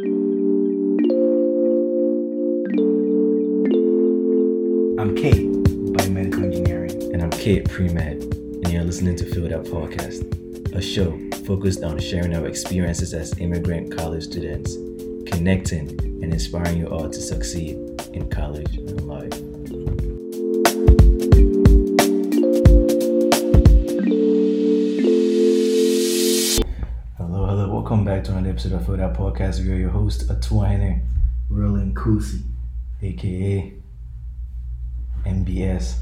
I'm Kate, biomedical engineering. And I'm Kate pre-med, and you're listening to Field Up Podcast, a show focused on sharing our experiences as immigrant college students, connecting and inspiring you all to succeed in college and life. Welcome back to another episode of Up Podcast. We are your host, Atuaine, Roland Kusi. aka MBS.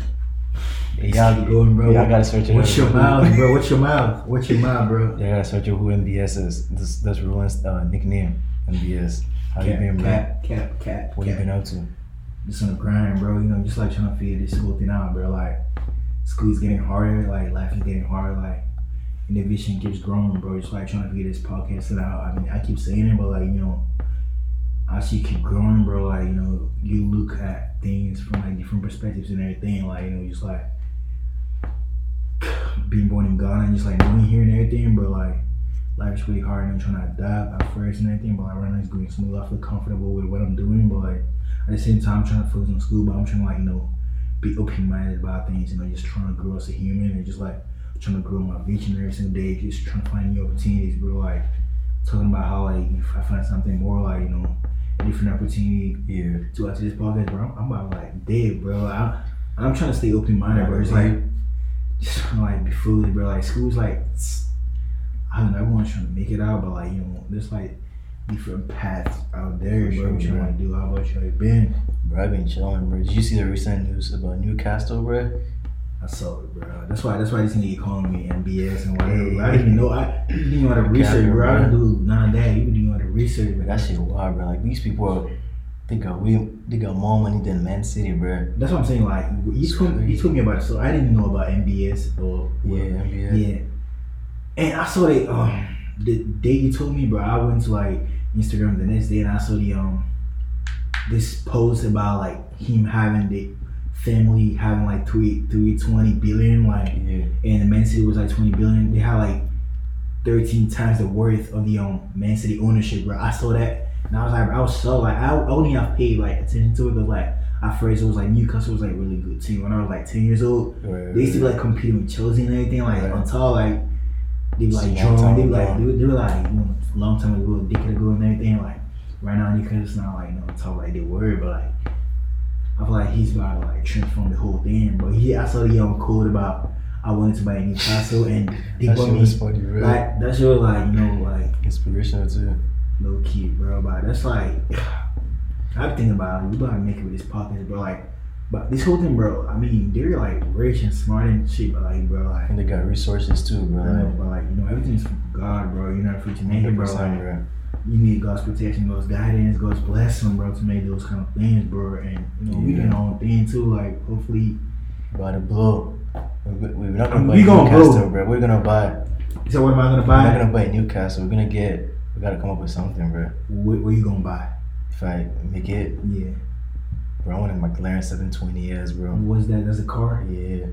Hey, y'all, going, bro. y'all gotta search it What's your mouth, bro? What's your mouth? What's your mouth, bro? Yeah, I gotta search out who MBS is. This that's Roland's uh, nickname. MBS. How you been, bro? cap, cap, cap, What you been up to? Just on the grind, bro. You know, just like trying to figure this school thing out, bro. Like, school's getting harder. Like, life is getting harder. Like, and the vision keeps growing, bro. It's like trying to get this podcast out. I mean, I keep saying it, but like, you know, as you keep growing, bro, like, you know, you look at things from like different perspectives and everything. Like, you know, just like being born in Ghana and just like moving here and everything, but like life is really hard and I'm trying to adapt at first and everything, but like right now it's going smooth. I feel comfortable with what I'm doing, but like at the same time I'm trying to focus on school, but I'm trying to like, you know, be open minded about things, you know, just trying to grow as a human and just like trying to grow my vision every single day, just trying to find new opportunities, bro. Like talking about how like if I find something more like, you know, a different opportunity Yeah. to after this podcast, bro, I'm, I'm about like dead, bro. I, I'm trying to stay open minded, bro. It's like just trying to like be foolish, bro. Like school's like I don't know, everyone's trying to make it out, but like you know, there's like different paths out there, For bro. sure, what you want to do? How about you? How you been? Bro, I've been chilling, bro. Did you see the recent news about Newcastle, bro? I saw it, bro. That's why. That's why this nigga calling me MBS and whatever. bro. I didn't even know. I you didn't even know how to research, bro. I didn't do none of that. You didn't even know how to research, Bro, bro. that shit wild, bro. Like these people are they got we they got more money than Man City, bro. That's what I'm saying. Like you told, you told me about it, so I didn't know about MBS or Yeah, NBA. Yeah. And I saw they um the day you told me, bro, I went to like Instagram the next day and I saw the um this post about like him having the family having like three three twenty billion like Yeah. and the Man City was like twenty billion. They had like thirteen times the worth of the um Man City ownership, bro. I saw that and I was like I was so like I, only have paid like attention to it because like at first it was like Newcastle was like really good team when I was like ten years old. Right, They used to be like competing with Chelsea and everything. Like Right. like they were like It's long drawn. They were like ago. they were, they were like you know long time ago, a decade ago and everything. Like right now Newcastle's not like you know top like they were, but like I feel like he's about to like transform the whole thing. But he I saw the um quote about I wanted to buy Newcastle and they That bought shit me. funny, bro. Like that's your like you know like Inspirational too. low key, bro. But that's like I'm thinking about it. We gotta make it with this podcast, bro. Like. But this whole thing, bro. I mean, they're like rich and smart and shit, but like, bro, like, And they got resources too, bro. Know, Like, but like you know, everything's from God, bro. You're not free to make it, bro. 100%, Like, bro. You need God's protection, God's guidance, God's blessing, bro, to make those kind of things, bro. And you know, we Yeah. doing our own thing too. Like hopefully, About the blow. We- We're not gonna buy we gonna Newcastle, blow. bro. We're gonna buy. so what am I gonna buy? We're not gonna buy Newcastle. We're gonna get. We gotta come up with something, bro. What, what you gonna buy? If I make it, Yeah, bro, I want a McLaren 720s, bro. what's that? That's a car. Yeah,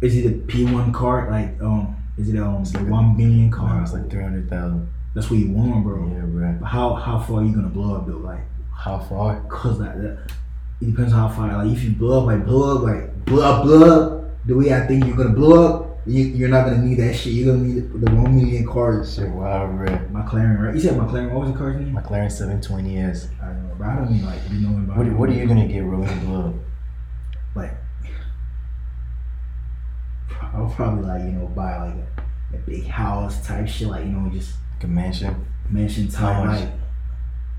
Is it a P1 car? Like um, is it um It's like a- one billion car car? was like 300,000. That's what you want, bro. Yeah, bro. But how how far are you gonna blow up though? Like, How far? cause like that, it depends how far. Like if you blow up, like blow up, like blow up, blow up. The way I think you're gonna blow up, you, you're not gonna need that shit. You're gonna need the one million cars. Shit, wow, bro. McLaren, right? You said McLaren. What was the car's name? McLaren 720s. I don't know, but I don't mean like you know about. What, what are you gonna get, you blow up? like? I'll probably like you know buy like a, a big house type shit, like you know just A mansion? mansion type, like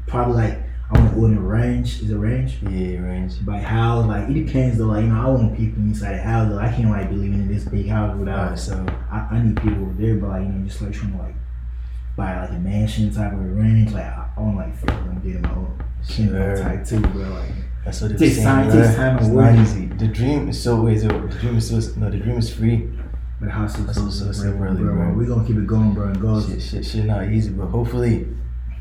probably like I want to own a range. Is a range? Yeah, range. Buy house, like it depends though. Like you know, I want people inside the house. Though I can't like be living in this big house without. Alright, so I, I need people there, but like you know, just like trying to like buy like a mansion type of a range. Like I, I want like feel like I'm getting my own Sure. type too, bro. Like that's what they're saying, time- takes time It's not easy. The dream is so easy. The dream is so no. The dream is free. But is That's so, so bro, bro, bro. We gonna keep it going, bro. And go, Shit, shit, shit, not easy, but hopefully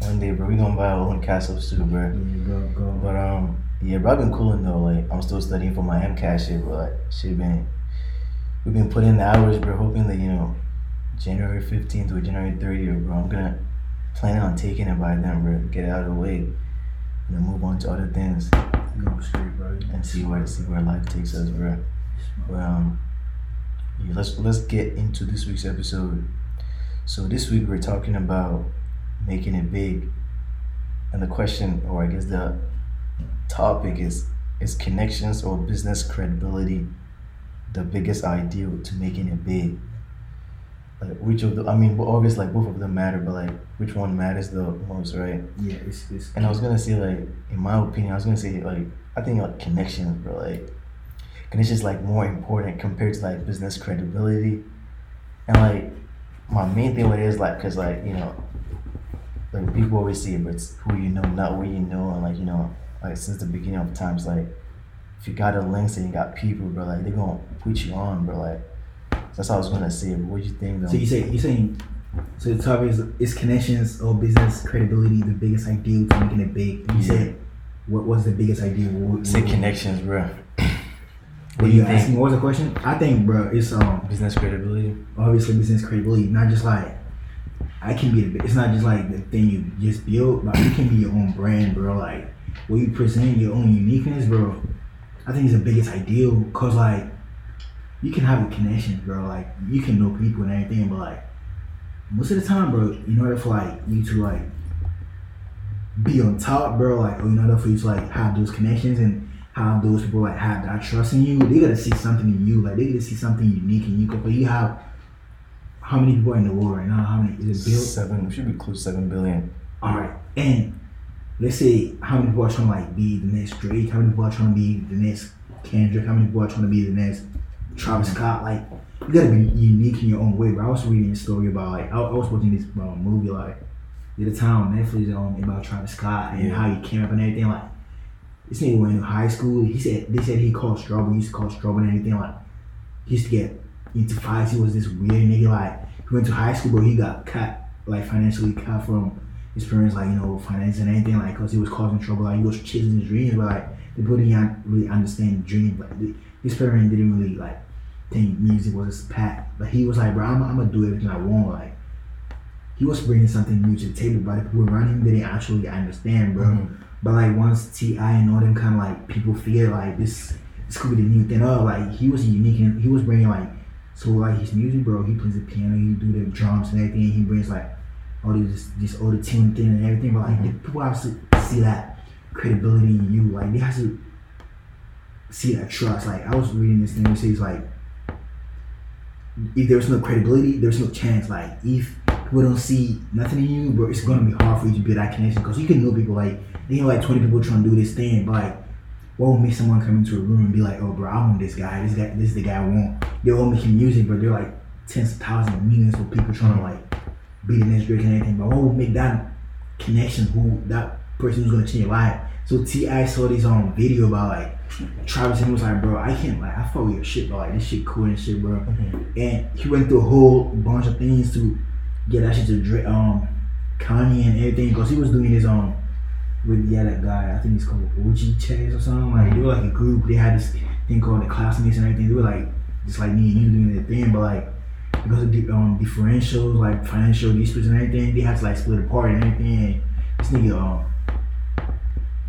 one day, bro, we gonna buy our own castles too, bro. yeah, go, go. But um, yeah, bro, I've been cooling though. Like I'm still studying for my MCAT shit, but like shit been we've been putting in the hours, bro, hoping that you know January 15th or January 30th, bro, I'm gonna plan on taking it by then, bro. Get it out of the way, and then move on to other things Go straight, bro. and see where see where life takes us, bro. But um, let's let's get into this week's episode. So this week we're talking about making it big, and the question, or I guess the topic is is connections or business credibility the biggest ideal to making it big? Like which of the? I mean, obviously, like both of them matter, but like which one matters the most, right? Yeah, it's it's. And I was gonna say like, in my opinion, I was gonna say like, I think like connections, bro. Like, connections like more important compared to like business credibility, and like my main thing with it is like, cause like you know, like people always say, but it's who you know, not what you know, and like you know, like since the beginning of times, like if you got a links and you got people, bro, like they're gonna put you on, bro. Like that's how I was gonna say. But what do you think? Though? So you say you saying. So the topic is is connections or business credibility the biggest ideal to making it big? You Yeah. said what was the biggest ideal? What, say connections, bro. What What do you you asking? think? What was the question? I think, bro, it's um Business credibility. obviously business credibility, not just like I can be the. It's not just like the thing you just build, but you can be your own brand, bro. Like what you present, your own uniqueness, bro. I think it's the biggest ideal, cause like you can have a connection, bro. Like you can know people and everything, but like most of the time, bro, in order for like you to like be on top, bro, like or in order for you to like have those connections and have those people like have that trust in you, they gotta see something in you. Like they gotta see something unique in you. Cause you have how many people are in the world right now? How many is it built? Seven. We should be close to seven billion. All right, and let's say how many people are trying to like be the next Drake? How many people are trying to be the next Kendrick? How many people are trying to be the next Travis Scott? Like you gotta be unique in your own way. But I was reading a story about like I, I was watching this um, movie like the other time on Netflix um, about Travis Scott and Yeah. how he came up and everything. Like this nigga went to high school. He said they said he called trouble. He used to cause trouble and everything. Like he used to get into fights. He was this weird nigga. Like he went to high school, but he got cut like financially cut from his parents, like you know, finance and anything, like because he was causing trouble. Like he was chasing his dreams, but like the people didn't really understand the dream. Like his parents didn't really like think music was his path. But he was like, bro, I'm, I'm gonna do everything I want. Like he was bringing something new to the table, but the people around him didn't actually understand, bro. Mhm. But like once T.I. and all them kind of like people figured like this this could be the new thing. Oh, like he was unique and he was bringing like so like his music, bro. He plays the piano, he do the drums and everything. He brings like all this this all the tune thing and everything. But like Mhm. people have to see that credibility in you. Like they have to see that trust. Like I was reading this thing. It says like if there's no credibility, there's no chance. Like if people don't see nothing in you, bro, it's gonna be hard for you to build that connection because you can know people like they have like 20 people trying to do this thing, but like what will make someone come into a room and be like, oh bro, I want this guy, this guy, this is the guy I want. They're all making music, but they're like tens of thousands, of millions of people trying to like be the next Drake and anything. But what will make that connection? Who that person who's gonna change your life? So T.I. saw this on video about like Travis and he was like, bro, I can't like I fuck with your shit, bro. Like this shit cool and shit, bro. Mhm. And he went through a whole bunch of things to get that shit to Dra- um Kanye and everything because he was doing his um with yeah that guy I think he's called OG Chess or something like they were like a group they had this thing called the classmates and everything they were like just like me and you doing their thing but like because of the um differentials like financial disputes and everything they had to like split apart and everything this nigga um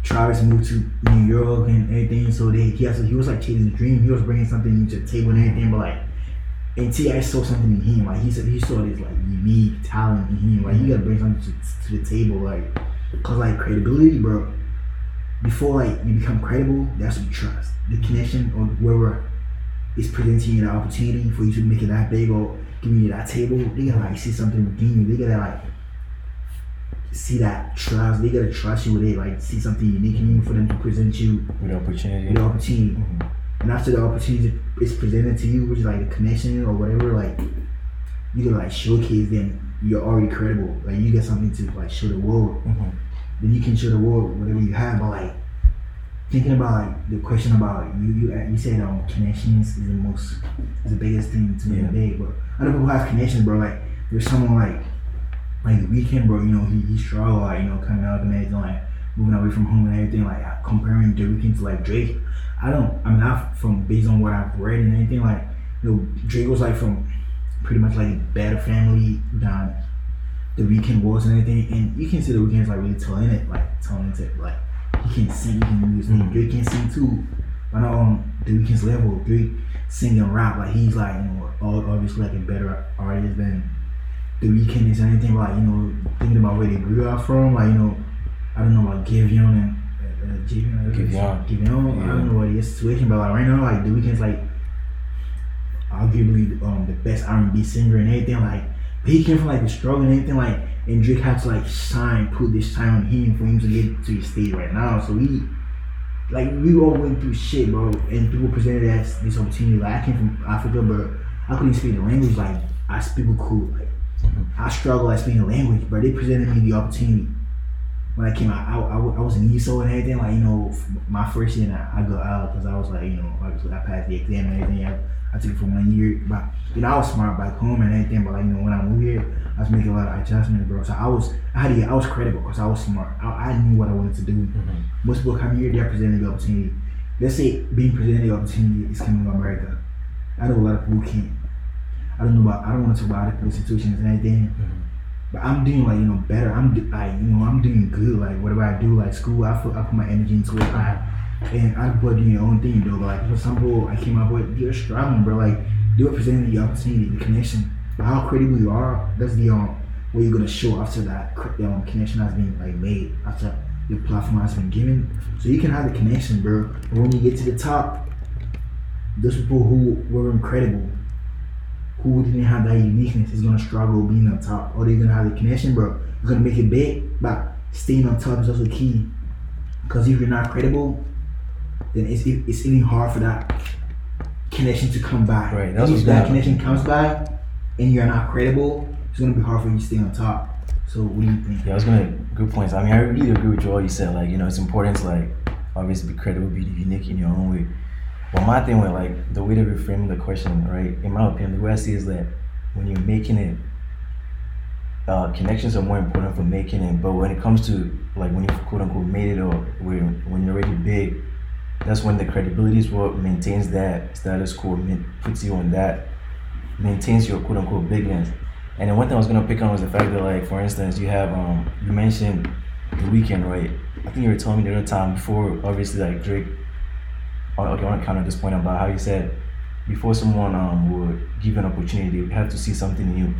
Travis moved to New York and everything so they he has he was like chasing his dream he was bringing something to the table and everything but like and T.I. saw something in him. Like he said, he saw this like unique talent in him. Like he gotta bring something to, to the table. Like, cause like credibility, bro. Before like you become credible, that's what you trust. The connection or whoever is presenting you the opportunity for you to make it that big or giving you that table, they gotta like see something within you. They gotta like see that trust. They gotta trust you with it. Like see something unique in you for them to present you With opportunity. the opportunity. Mhm. And after the opportunity is presented to you, which is like a connection or whatever, like you can like showcase them you're already credible. Like you get something to like show the world. Mhm. Then you can show the world whatever you have. But like thinking about like the question about you you you said um connections is the most is the biggest thing to me Yeah. big. But other people have connections, bro. Like there's someone like like the Weeknd, bro. You know he he struggled like you know coming up and everything like moving away from home and everything. Like comparing the Weeknd to like Drake. I don't. I mean, I from based on what I've read and anything like, you know, Drake was like from pretty much like a better family down the Weeknd was and everything, and you can see the Weeknd's like really talented, like talented, like he can sing, he can use, Mhm. Drake can sing too. But not on the Weeknd's level, Drake sing and rap, like he's like you know obviously like a better artist than the Weeknd is anything like you know thinking about where they grew up from, like you know I don't know about Giveon and uh, uh, Giveon, Giveon. Giveon, I don't know what his situation, but like right now like the Weeknd's like arguably um, the best R&B singer and everything. Like, he came from like the struggle and everything. Like, and Drake had to like sign put this sign on him for him to get to his stage right now. So he, like, we all went through shit, bro. And people presented us this opportunity. Like, I came from Africa, but I couldn't speak the language. Like, I speak cool. Like, I struggle at speaking the language, but they presented me the opportunity. When I came out, I, I, I was in ESO and everything. Like, you know, my first year, I, I got out because I was like, you know, obviously I passed the exam and everything. I, I took it for one year, but you know I was smart back home and everything. But like you know when I moved here, I was making a lot of adjustments, bro. So I was I had to get, I was credible because I was smart. I, I knew what I wanted to do. Mhm. Most people come here, they're presented the opportunity. Let's say being presented the opportunity is coming to America. I know a lot of people can't. I don't know about. I don't want to talk about other people's situations and everything. Mhm. But I'm doing like you know better. I'm do- like you know I'm doing good. Like whatever I do, like school, I put I put my energy into it. I, and people are doing their own thing though. Like for some people, I came up with you're struggling, bro. Like you're presenting the opportunity, the connection. How credible you are, that's the um what you're gonna show after that um, connection has been like made after your platform has been given. So you can have the connection, bro. But when you get to the top, those people who were incredible, who didn't have that uniqueness, is gonna struggle being on top. Or they're gonna have the connection, bro. You're gonna make it big, but staying on top is also key. Because if you're not credible, then it's it- it's even hard for that connection to come back. Right, that's if that connection comes back and you're not credible, it's gonna be hard for you to stay on top. So what do you think? Yeah, I was gonna good points. I mean, I really agree with you all you said. Like, you know, it's important to like obviously be credible, be unique in your own way. But my thing with like the way that we frame the question, right? In my opinion, the way I see is that when you're making it, uh, connections are more important for making it. But when it comes to like when you quote unquote made it or when when you're already big, that's when the credibility is what maintains that status quo, puts you on that, maintains your quote unquote bigness. And then one thing I was gonna pick on was the fact that like for instance you have um you mentioned the Weeknd, right? I think you were telling me the other time before obviously like Drake okay, I wanna counter this point about how you said before someone um would give you an opportunity, they have to see something new.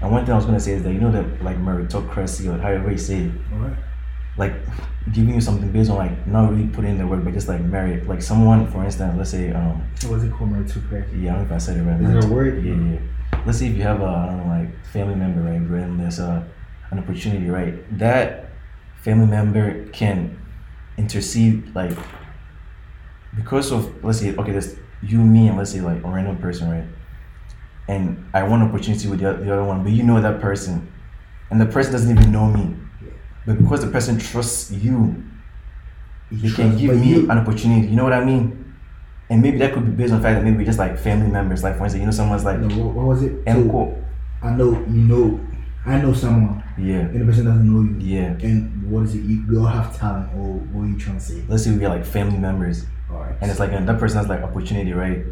And one thing I was gonna say is that you know that like meritocracy or however you say it, Alright. like giving you something based on like not really putting in the work but just like merit. Like someone for instance, let's say um what's it called meritocracy? yeah, I don't know if I said it right. Is merit- there a word? Yeah, yeah. Let's say if you have a I don't know like family member, right, bro, and there's a an opportunity, right? That family member can intercede like because of let's say okay, there's you, me, and let's say like a random person, right? And I want opportunity with the, the other one, but you know that person, and the person doesn't even know me, but because the person trusts you, they can give me you- an opportunity. You know what I mean? And maybe that could be based on the fact that maybe we're just like family members. Like for instance, you know, someone's like No, what, what was it? M So. I know you know. I know someone, Yeah, and the person doesn't know you. yeah. And what is it? You, we all have talent, or what are you trying to say? Let's say we're like family members, Alright. and it's like and that person has like opportunity, right?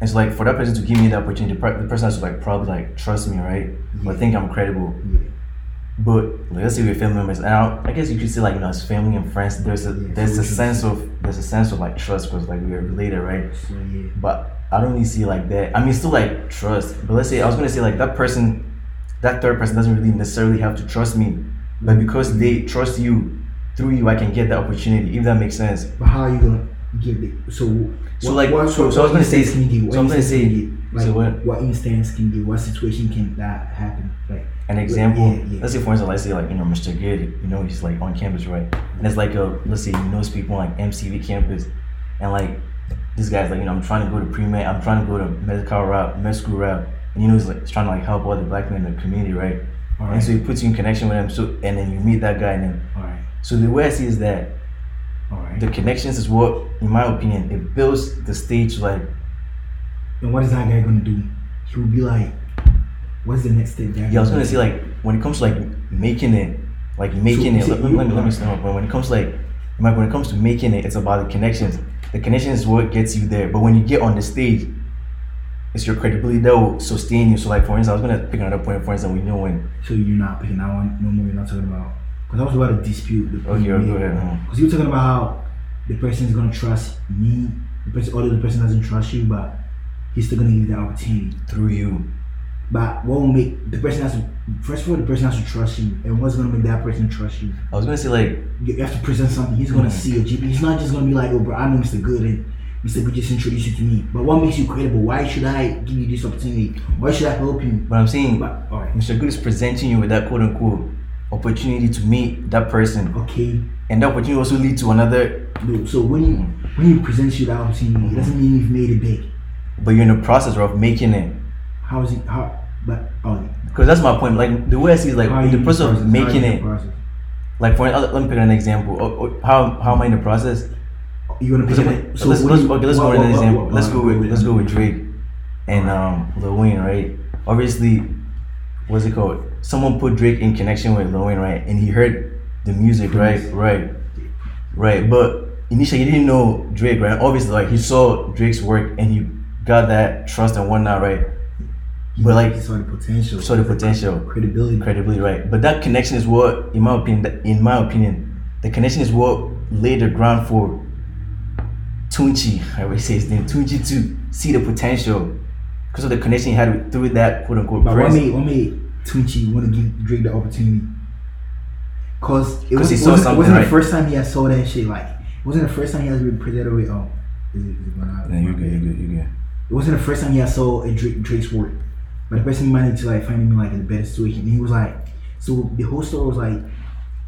And so like for that person to give me the opportunity, the person has to like probably like trust me, right? Or Yeah. think I'm credible. But like, let's say we're family members, and I, I guess you could say like you know as family and friends, there's a Yeah, there's a sense of there's a sense of like trust because like we're related, right? So yeah. But I don't really see like that. I mean, still like trust. But let's say I was gonna say like that person, that third person doesn't really necessarily have to trust me, but because they trust you, through you I can get the opportunity. If that makes sense. But how are you gonna give it? So So, like, so- so I was gonna say- can you give? so I'm gonna say- can you give? Like, so what- what instance can you? What situation can that happen? Like An example. Yeah, yeah. Let's say for instance, let's say like you know Mr. Good, you know he's like on campus, right? And it's like a let's say he knows people on like MCV campus, and like this guy's like you know I'm trying to go to pre med, I'm trying to go to medical rap med school rap and you know he's like he's trying to like help other black men in the community, right? all And right, so he puts you in connection with him. So and then you meet that guy, and then all right, so the way I see is that all right. the connections is what, in my opinion, it builds the stage like and what is that guy gonna do? He will be like, what's the next step? yeah. I was gonna say like when it comes to like making it, like making So- it. Let, you- let me let me stop. But when it comes to like Mike, when it comes to making it, it's about the connections. The connections is what gets you there. But when you get on the stage, it's your credibility that will sustain you. So like for instance, I was gonna pick another point. For instance, we know when So you're not picking that one no more. You're not talking about because I was about to dispute the point. Okay, go ahead. Because you were talking about how the person is gonna trust me, the person, although the person doesn't trust you, but he's still gonna give you the opportunity. through you. But what will make the person has to first of all the person has to trust you, and what's gonna make that person trust you? I was gonna say like You have to present something. He's gonna Mhm. see GP. He's not just gonna be like, oh, bro, I know Mr. Good and Mr. Good just introduced you to me. But what makes you credible? Why should I give you this opportunity? Why should I help you? but I'm saying But all right, Mr. Good is presenting you with that quote unquote opportunity to meet that person. okay. And that opportunity also lead to another No, so when you when he presents you that opportunity, it doesn't mean you've made it big. but you're in the process of making it. How is it? How? But oh, Because that's my point. Like the way I see it, like the process of process- how making it, process? like for let me pick an example. Oh, oh, How how am I in the process? You wanna pick Because it? let's, let's, let's, you- okay, let's what- go with an example. what- let's go with let's go with Drake and um Lil Wayne, right? Obviously, what's it called? Someone put Drake in connection with Lil Wayne, right? And he heard the music, right? Right, right. But initially, he didn't know Drake, right? Obviously, like he saw Drake's work and he got that trust and whatnot, right? But like He saw the potential. saw the potential credibility. credibility, right? But that connection is what, in my opinion, in my opinion, the connection is what laid the ground for Tunechi, I would say his name, Tunechi to see the potential because of the connection he had with, through that quote unquote But what made what made Want to give Drake the opportunity? Cause it 'Cause was, saw wasn't, wasn't right? the first time he had saw that shit. Like it wasn't the first time he has been presented with. Oh, is it, is it going out? Yeah, you're good, you're good, you're good. It wasn't the first time he had saw a Drake, Drake's work, but the person managed to like find him like in a better situation. And he was like, so the whole story was like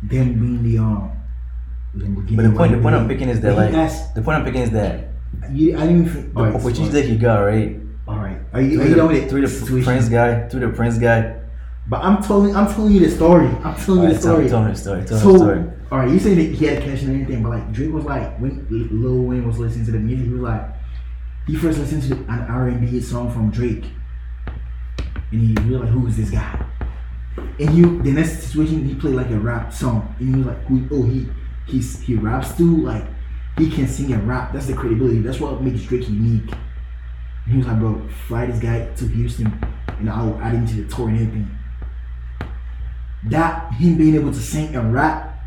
them being the um. Lamborghini But the point, the point I'm picking is that like asked- the point I'm picking is that you, I didn't even. think- the alright, opportunity so- that he got right All right, are you, are you done with it? through the Situation? Prince guy, through the Prince guy. But I'm telling, I'm telling you the story. I'm telling you the tell, story. tell me the story. Tell so, the story. all right, you say that he had cash and everything, but like Drake was like when Lil Wayne was listening to the music, he was like he first listened to an R and B song from Drake, and he realized who is this guy? And you, the next situation, he played like a rap song, and he was like, who, oh, he he's he raps too, like he can sing and rap. That's the credibility. That's what makes Drake unique. And he was like, bro, fly this guy to Houston, and I'll add him to the tour and everything that him being able to sing and rap,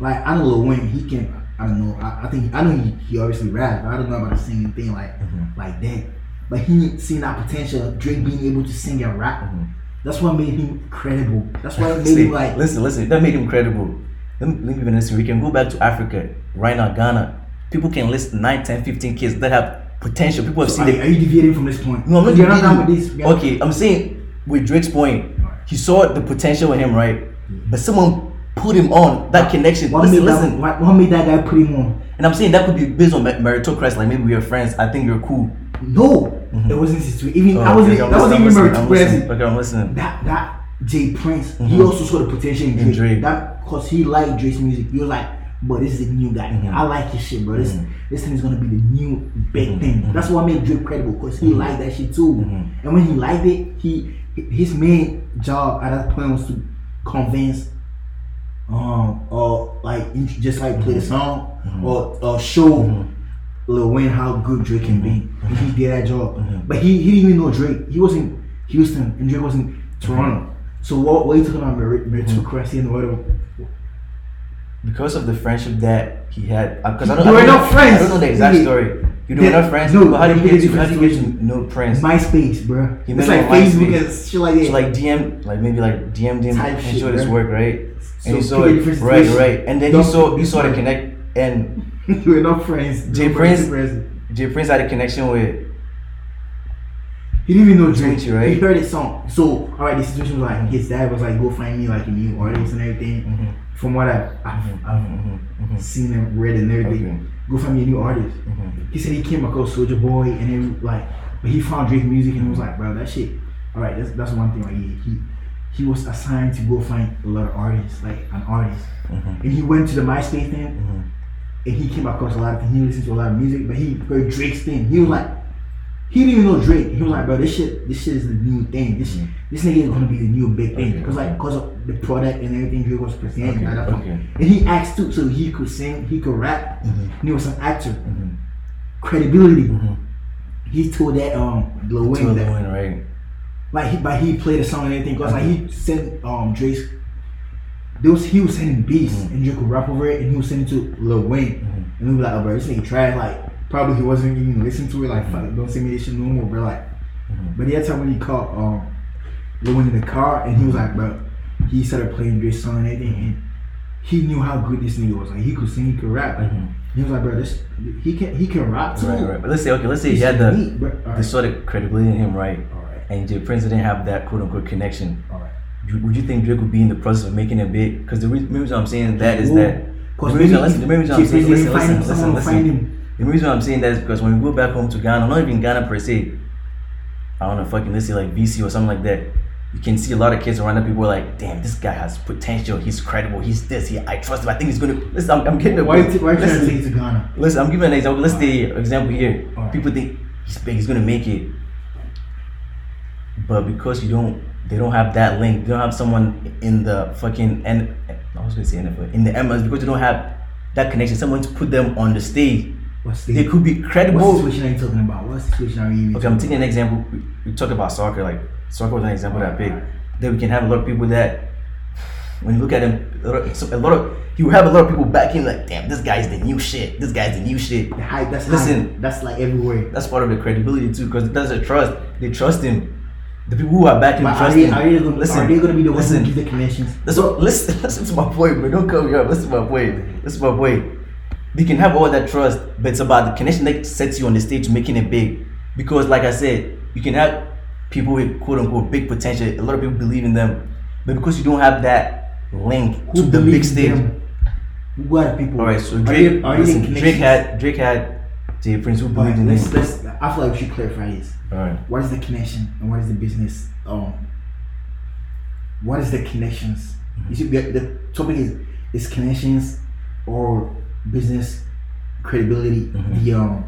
like I don't know Lil Wayne, he can. I don't know. I, I think I know he, he obviously rap, but I don't know about the singing thing like Mhm. like that. But he seen that potential of Drake being able to sing and rap. Mhm. That's what made him credible. That's what made See, him like. listen, listen. That made him credible. Let me, let me be honest. We can go back to Africa right now, Ghana. People can list 9, 10, 15 kids that have potential. People have So seen are, it. are you deviating from this point? No, I'm not You're not debating. done with this. You're- Okay, I'm saying with Drake's point, he saw the potential in him, right? But someone put him on that connection. What Listen, made, listen. that, what, made that guy put him on? And I'm saying that could be based on mer- meritocracy. Like maybe we're friends. I think you're cool. No, it wasn't his situation. Even Oh, I wasn't. okay, that wasn't even I'm listening, I'm listening. meritocracy. Okay, I'm listening. that that Jay Prince, he Mhm. also saw the potential in In Drake. Drake. That cause he liked Drake's music. He was like, "But this is a new guy. Mhm. I like his shit, bro. This Mhm. this thing is gonna be the new big thing." Mhm. That's what made Drake credible, cause he liked that shit too. And when he liked it, he his main job at that point was to convince, um, or like just like play the song Mhm. or or show. Mhm. Lil Wayne how good Drake can be. And he did that job. Mhm. But he, he didn't even know Drake. He was in Houston and Drake was in Toronto. So what, what are you talking about merit- meritocracy and whatever? Because of the friendship that he had, because I don't, You I were don't friends. I don't know the exact story. You know, Yeah. friends. No, but how do you get to how do you get to know Prince? MySpace, bro. He it's like Facebook MySpace. and shit like that. So like DM, like maybe like DM DM Type and shit, showed his work, right? So And he saw it, right, right. And then he Don't saw he saw the connect, and we're not friends. Jay No Prince- friends. Jay Prince had a connection with. He didn't even know Drake. Right? He heard his song. So, alright, the situation was like his dad was like, go find me like a new artist and everything. Mhm, From what I've, I've, mhm, I've mhm, mhm, seen and read and everything. Okay. Go find me a new artist. mhm. He said he came across Soulja Boy and then like, but he found Drake music and he was like, bro, that shit. All right, that's that's one thing. Like he he, he was assigned to go find a lot of artists, like an artist, Mhm, and he went to the MySpace thing mhm. and he came across a lot of things. He listened to a lot of music, but he heard Drake's thing. He was like, he didn't even know Drake. He was like, bro, this shit, this shit is the new thing. This Mhm. this nigga is gonna be the new big thing because like because of the product and everything Drake was presenting Okay, at that point. okay. And he asked too, so he could sing, he could rap, Mhm, he was an actor. mhm, Credibility. mhm. he told that um Lil Wayne that Wayne, right? like he but he played a song and everything because like he sent um Drake's there was he was sending beats Mhm. and Drake would rap over it and he was sending to Lil Wayne Mhm. and we were like oh bro this nigga trash like probably he wasn't even listening to it like Mhm. fuck don't send me this shit no more bro like but that time when he caught um Lil Wayne in the car and he was like bro he started playing Drake's song and everything and he knew how good this nigga was like he could sing he could rap like Mhm. he was like bro this he can he can rap too Right, right. But let's say, okay, let's say he had the, bro. All the sort of credibility in him, right? all right And Jay Prince didn't have that quote unquote connection. all right Would you think Drake would be in the process of making a big? Because the re- reason I'm saying that is that. The reason, maybe listen, the reason I'm saying, listen, listen, listen, someone listen. find him. The reason I'm saying that is because when we go back home to Ghana, not even Ghana per se, I don't know, fucking let's say like VC or something like that. You can see a lot of kids around that people are like, damn, this guy has potential. He's credible. He's this. He, I trust him. I think he's gonna. Listen, I'm, I'm getting the Why t- why to listen, to Ghana? listen, I'm giving an example. Let's say example here. Alright. People think he's big. He's gonna make it, but because you don't, they don't have that link. They don't have someone in the fucking and I was gonna say NFL in the MLS because they don't have that connection. Someone to put them on the stage. What's They could be credible. what situation are you talking about? What situation are you? Okay, I'm taking an example. We, we talk about soccer, like soccer was an example that big. Then we can have a lot of people that, when you look at him, a lot of, so a lot of you have a lot of people backing like, damn, this guy's the new shit. This guy's the new shit. The hype. That's Listen. hype. That's like everywhere. That's part of the credibility too, because that's a trust. They trust him. The people who are back in But are trust they, him. are they gonna, listen, are they gonna be the ones who listen. give the connections? That's what, listen, listen to my point, bro. Don't come here. Listen to my point. Listen to my point. They can have all that trust, but it's about the connection that sets you on the stage making it big. Because, like I said, you can have people with quote unquote big potential. A lot of people believe in them, but because you don't have that link to the big stage. them? Who are people? All right, so Are Drake, they- are they listen, Drake had Drake had Jay Prince who believed in let's, let's, I feel like we should clarify this. All right. What is the connection and what is the business? Um, what is the connections? You see, the, the topic is is connections or business credibility. Mhm. The um,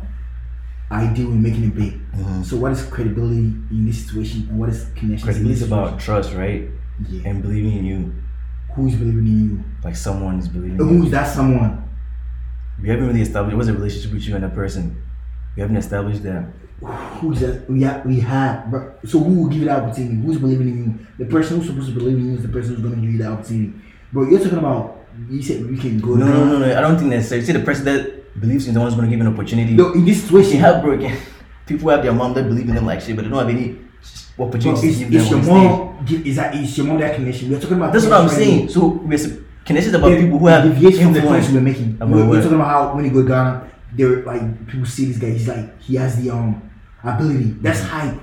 ideal in making it big. Mhm. So, what is credibility in this situation, and what is connection? Credibility is about trust, right? yeah. And believing in you, who's believing in you? like someone is believing in Who's that someone? We haven't really established what's a relationship with you and that person. We haven't established that. Who's that? We have, we have. But so who will give you the opportunity? Who's believing in you? The person who's supposed to believe in you is the person who's going to give you that opportunity. But you're talking about. You said we can go. No, no, down. no, no. I don't think that's. necessarily. See, the person that believes in the one's going to give an opportunity. No, in this situation, heartbroken. People have their mom that believe in them like shit, but they don't have any opportunities it's, give it's them your the stage. mom. Is that is your mom that connection? We're talking about. That's what I'm saying. So we're connections about people who The have deviation from the we're making. We're, we're talking about how when you go to Ghana, they're like people see this guy. He's like he has the um ability. That's hype.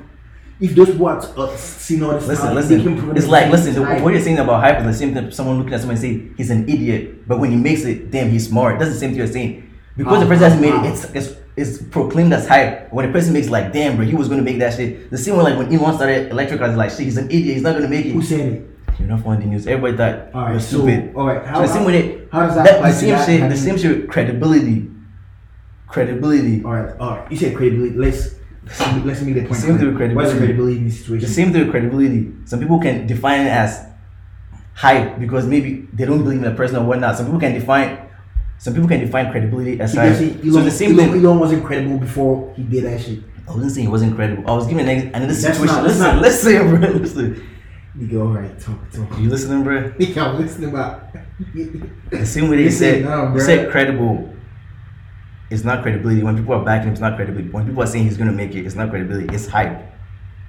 If those words are seen seeing all this, Listen, listen. they can prove It's like, listen. The, what you're saying about hype is the same thing. Someone looking at someone and say he's an idiot, but when he makes it, damn, he's smart. That's the same thing you're saying. Because the oh, person has made it, it's, it's it's proclaimed as hype. When a person makes like, damn, bro, he was gonna make that shit. The same way like when Elon started electric cars, like, shit, he's an idiot. He's not gonna make it. Who said it? You're not on the news. Everybody thought All you're right, so stupid. all right, So how, the same how, way how does that, that, the same that shit, the same shit credibility. Credibility. All right, all right. You said credibility. Let's let's make the point. Same thing with credibility. What is credibility in this The same thing with credibility. Some people can define it as hype because maybe they don't believe in a person or whatnot. Some people can define some people can define credibility as You hype. can So the same Elon, thing. Elon wasn't credible before he did that shit. I wasn't saying he wasn't credible. I was giving an another That's situation. not- listen, not- listen, bro. Listen. Nigga, all right, talk, talk. You listening, bro? Nigga, I'm listening about. The same way You said no, you said credible. It's not credibility. When people are backing him, it's not credibility. When people are saying he's gonna make it, it's not credibility. It's hype.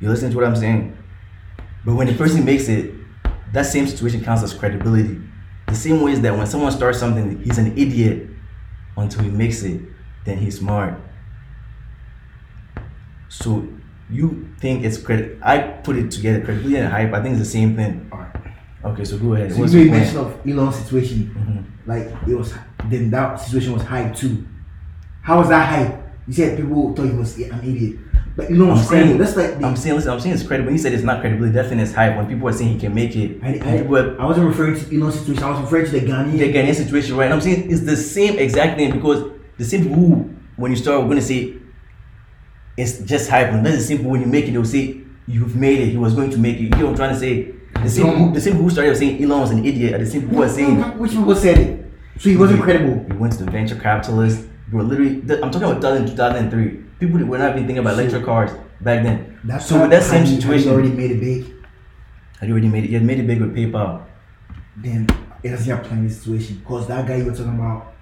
You listen to what I'm saying? But when the person makes it, that same situation counts as credibility. The same way is that when someone starts something, he's an idiot until he makes it, then he's smart. So you think it's credit? I put it together. Credibility and hype. I think it's the same thing. All right. Okay, so go ahead. So What's you made mention of Elon's situation. Mhm. Like it was, then that situation was hype too. How was that hype? You said people thought he was an idiot, but know what I'm saying- credible. That's like the, I'm saying, listen, I'm saying it's credible. When he said it's not credible. credibility, definitely it's hype. When people are saying he can make it, I, I, I wasn't referring to Elon's situation. I was referring to the Ghanaian. the Ghanaian situation, right? And I'm saying it's the same exact thing because the same people who, when you start, we're gonna say it's just hype. And that's the same people when you make it, they'll say you've made it. He was going to make it. You know what I'm trying to say? The same, Don't- the same people who started saying Elon was an idiot are the same people who are saying Which people said it? So he wasn't credible. He went to the venture capitalist. Bro, literally, I'm talking about 2000, 2003. People were not even thinking about So- electric cars back then. That's so with that same you- situation, you already made it big. had you already made it? You had made it big with PayPal. Then it doesn't have plenty of situation. Cause that guy you were talking about,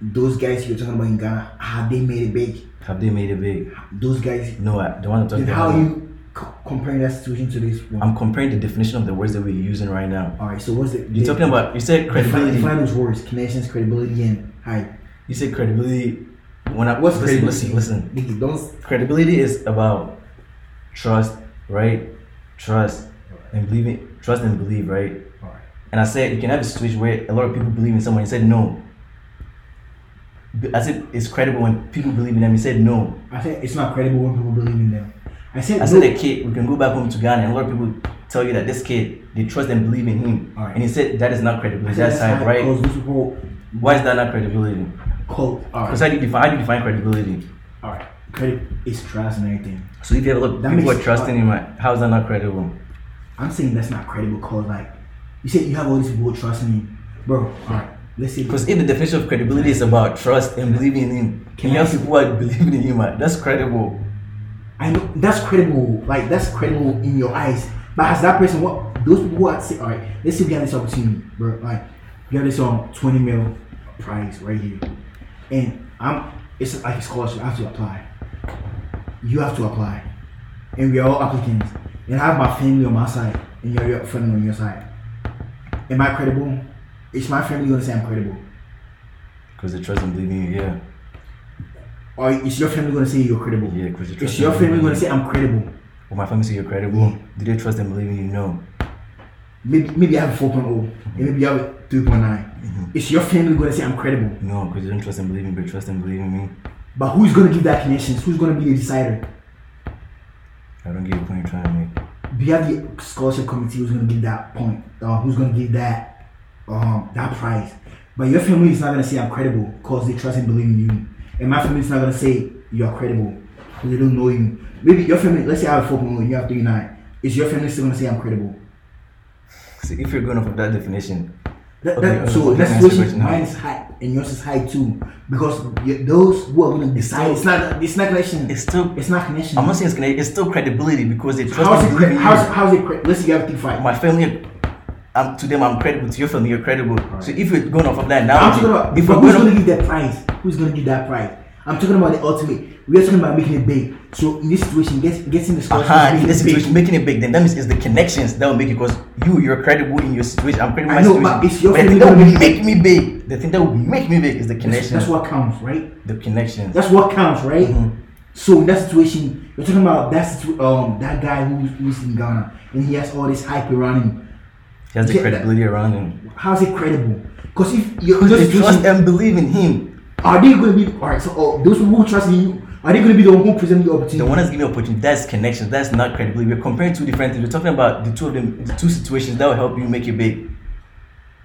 those guys you were talking about in Ghana, have they made it big. Have they made it big? Those guys. No, I don't want to talk Then how you co- comparing that situation to this one? I'm comparing the definition of the words that we're using right now. All right. So what's the? You're talking about. You said credibility. define those words: connections, credibility, and hype. You said credibility. When I What's listen, credibility? listen, listen. Don't. Credibility is about trust, right? Trust and believing. Trust and believe, right? And I said you can have a situation where a lot of people believe in someone. You said no. I said it's credible when people believe in them. You said no. I said it's not credible when people believe in them. I said I no. said a kid. We can go back home to Ghana, and a lot of people tell you that this kid they trust and believe in him. Alright. And he said that is not credibility. That's hype, hype right? People Why is that not credibility? Because right. how do you define how do you define credibility? All right. Credit is trust and everything. So if you have a lot of That people are trusting him, how is that not credible? I'm saying that's not credible cause like you said you have all these people trusting you, bro. All right. Let's say Because if the definition of credibility is about trust and believing in him, Can you have people are believing in him? man, That's credible. I know that's credible. Like that's credible in your eyes. But has that person what those people who are say, all right, let's say we have this opportunity, bro. Like you have this um 20 mil prize right here. And I'm it's like a scholarship, I have to apply. You have to apply. And we are all applicants. And I have my family on my side and you have your family on your side. Am I credible? Is my family gonna say I'm credible? Because they trust and believe in you, yeah. Or is your family gonna say you're credible? Yeah, because they trust Is your family gonna say I'm credible? Will my family say you're credible? Do they trust and believe in you? No. maybe maybe I have a 4.0 and maybe you have a 3.9. Is your family gonna say I'm credible? No, because they don't trust and believe in me, but trust and believe in me. But who's gonna give that connections? Who's gonna be the decider? I don't get the point you're trying to make. Do you have the scholarship committee who's gonna give that point? Uh, who's gonna give that um that prize? But your family is not gonna say I'm credible because they trust and believe in you. And my family is not gonna say you're credible because they don't know you. Maybe your family, let's say I have a 4.0 and you have 3.9. Is your family still gonna say I'm credible? See, if you're going off of that definition, That, that, okay, so okay, that can I ask you a situation, question now? mine is high and yours is high too, because those who are gonna decide, it's not, it's not connection. it's still. It's not connection. I'm not saying it's connected. It's still credibility because they trust how's it? Cre- how's, how's it? Cre- let's say you have three five. My family, I'm, to them, I'm credible. To your family, you're credible. So if you're going off of that I'm now, about. if we're who's going gonna give that prize? Who's gonna give that prize? I'm talking about the ultimate. We are talking about making it big. So in this situation, get, getting the scholarship, uh-huh, in this it big. situation, making it big, then that means it's the connections that will make it because you, you're credible in your situation. I'm credible in I my know, situation. but it's your the thing that will make me big, the thing that will make me big is the connections. that's what counts, right? the connections. That's what counts, right? Mhm. So in that situation, you're talking about that situ- um that guy who, who's in Ghana and he has all this hype around him. He has the credibility around him. How's it credible? Because if you're in Because this they trust and believe in him. Are they going to be all right? So oh, those people who trust in you, are they going to be the one who present the opportunity? The one that's giving you opportunity, that's connections. That's not credibility. We're comparing two different things. We're talking about the two of them, the two situations that will help you make it big.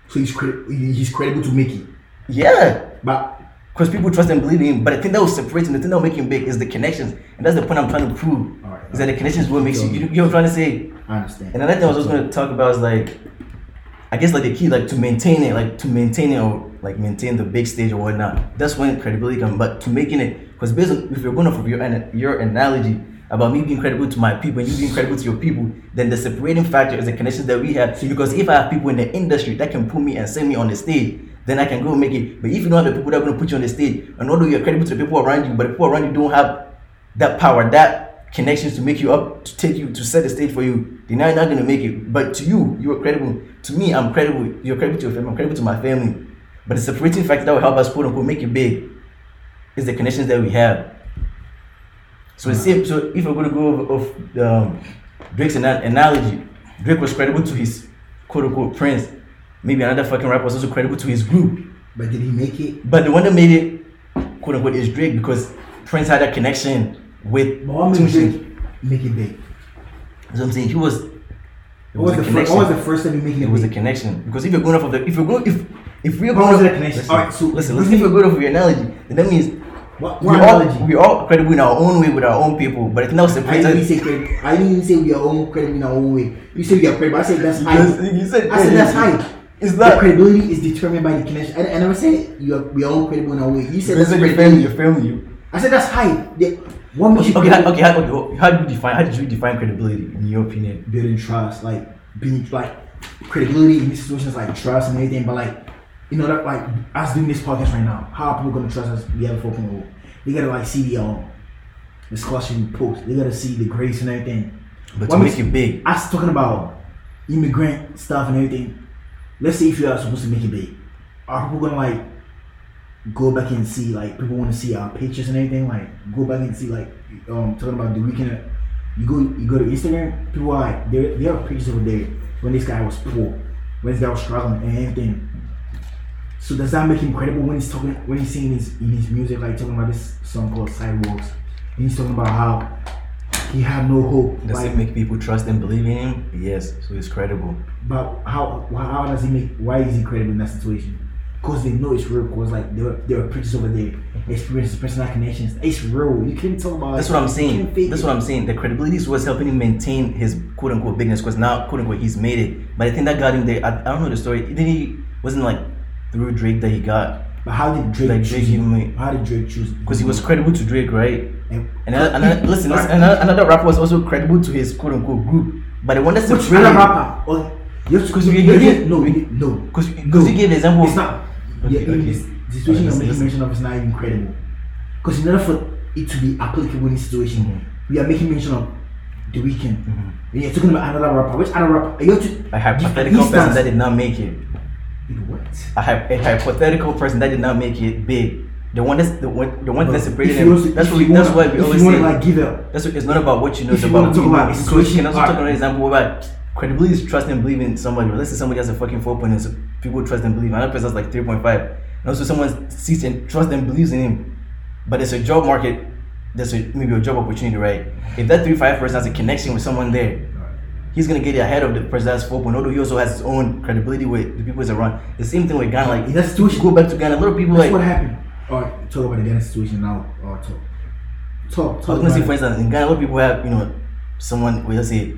so he's he- he's credible to make it, Yeah. but Because people trust and believe in him. But the thing that will separate him, the thing that will make him big is the connections. And that's the point I'm trying to prove. Is that the connections is what makes you, you, you know what I'm trying to say? I understand. And another thing I was just going to talk about is like, I guess like the key, like to maintain it, like to maintain it or like maintain the big stage or whatnot. That's when credibility comes. But to making it, because based on if you're going off of your your analogy about me being credible to my people and you being credible to your people, then the separating factor is the connections that we have. Because if I have people in the industry that can put me and send me on the stage, then I can go make it. But if you don't have the people that are going to put you on the stage, and although you're credible to the people around you, but the people around you don't have that power, that connections to make you up, to take you, to set the stage for you, then you're not going to make it. But to you, you are credible. To me, I'm credible. You're credible to your family. I'm credible to my family. But the separating factor that will help us, quote unquote, make it big is the connections that we have. So it's same. So if we're going to go over of um, Drake's ana- analogy, Drake was credible to his quote unquote prince. Maybe another fucking rapper was also credible to his group. But did he make it? But the one that made it, quote unquote, is Drake because Prince had that connection with what made make it big? That's what I'm saying. He was. It was, was, the first? was the first time you making it, it was a connection because if you're going off of the, if you're going, if if we're going off, the connection? Listen, Alright, so listen, listen. If we're going off of your analogy, then that means What, we what all analogy? we all credible in our own way with our own people. But it's not I didn't say credible. I didn't even say we are own credible in our own way. You said we are credible. I said that's high. you said I said that's high. It's The not. credibility is determined by the connection. I, I never said you are we are all credible in our way. You said that's your family, your family. You, I said that's. Yeah. What makes you Okay, how, okay, how, okay, how do you define? How did you define credibility in your opinion? building trust, like being like credibility in these situations, like trust and everything. But like, you know, that like us doing this podcast right now, how are people gonna trust us? We have a 4.0. They gotta like see the um discussion post. They gotta see the grace and everything. But What to makes- make it big, Us talking about immigrant stuff and everything. Let's say if you are supposed to make it big, are people gonna like go back and see like people want to see our pictures and everything? Like go back and see like um talking about the Weeknd. You go you go to Instagram. People are like there there are pictures over there when this guy was poor, when this guy was struggling and everything. So does that make him credible when he's talking when he's singing his in his music like talking about this song called Sidewalks and he's talking about how he had no hope. does like, it make people trust and believe in him? Yes, so he's credible. but how how does he make why is he credible in that situation? Because they know it's real. Because like there were there are pictures over there, mm-hmm. experiences, personal connections. It's real. You can't talk about. That's what I'm saying. That's it. what I'm saying. The credibility is what's helping him maintain his quote unquote bigness because now quote unquote he's made it. But I think that got him there. I, I don't know the story. Didn't he wasn't like through Drake that he got But how did Drake Like, choose him? him How did Drake choose? because he was credible to Drake, right? And, And another, another, listen, listen, another, another rapper was also credible to his quote unquote group. But the one that's Which other rapper? Oh, you Because you, you- you, you- didn't- no, you, no. Because because you gave the example. It's not. Okay, yeah, in okay. this the situation you're making mention of is not even credible. Because in order for it to be applicable in this situation, Mm-hmm. we are making mention of the Weeknd. And you're talking about another rapper. Which other rapper? You're to, a hypothetical instance- person that did not make it. What? A, hy- a hypothetical person that did not make it big. The one that's the one the one that But separated if you him. to- That's what we, that's wanna- why we if always you say. like give up. That's what, it's not about what you know. It's about wanna talk you about situation, you can also talk about an example about credibility is trust and believe in somebody. Let's say somebody has a fucking four point, so people trust and believe. Another person has like three point five, and also someone sees and trust and believes in him. But it's a job market. There's a, maybe a job opportunity, right? If that three five person has a connection with someone there, he's gonna get ahead of the person that's 4.0. Although he also has his own credibility with the people he's around. The same thing with Ghana. Like In that situation- go back to Ghana. A lot of people That's like what happened. Alright, talk about the Ghana situation now. Or talk. Talk. I was Talk gonna say, for instance, in Ghana, a lot of people have, you know, someone, we just say,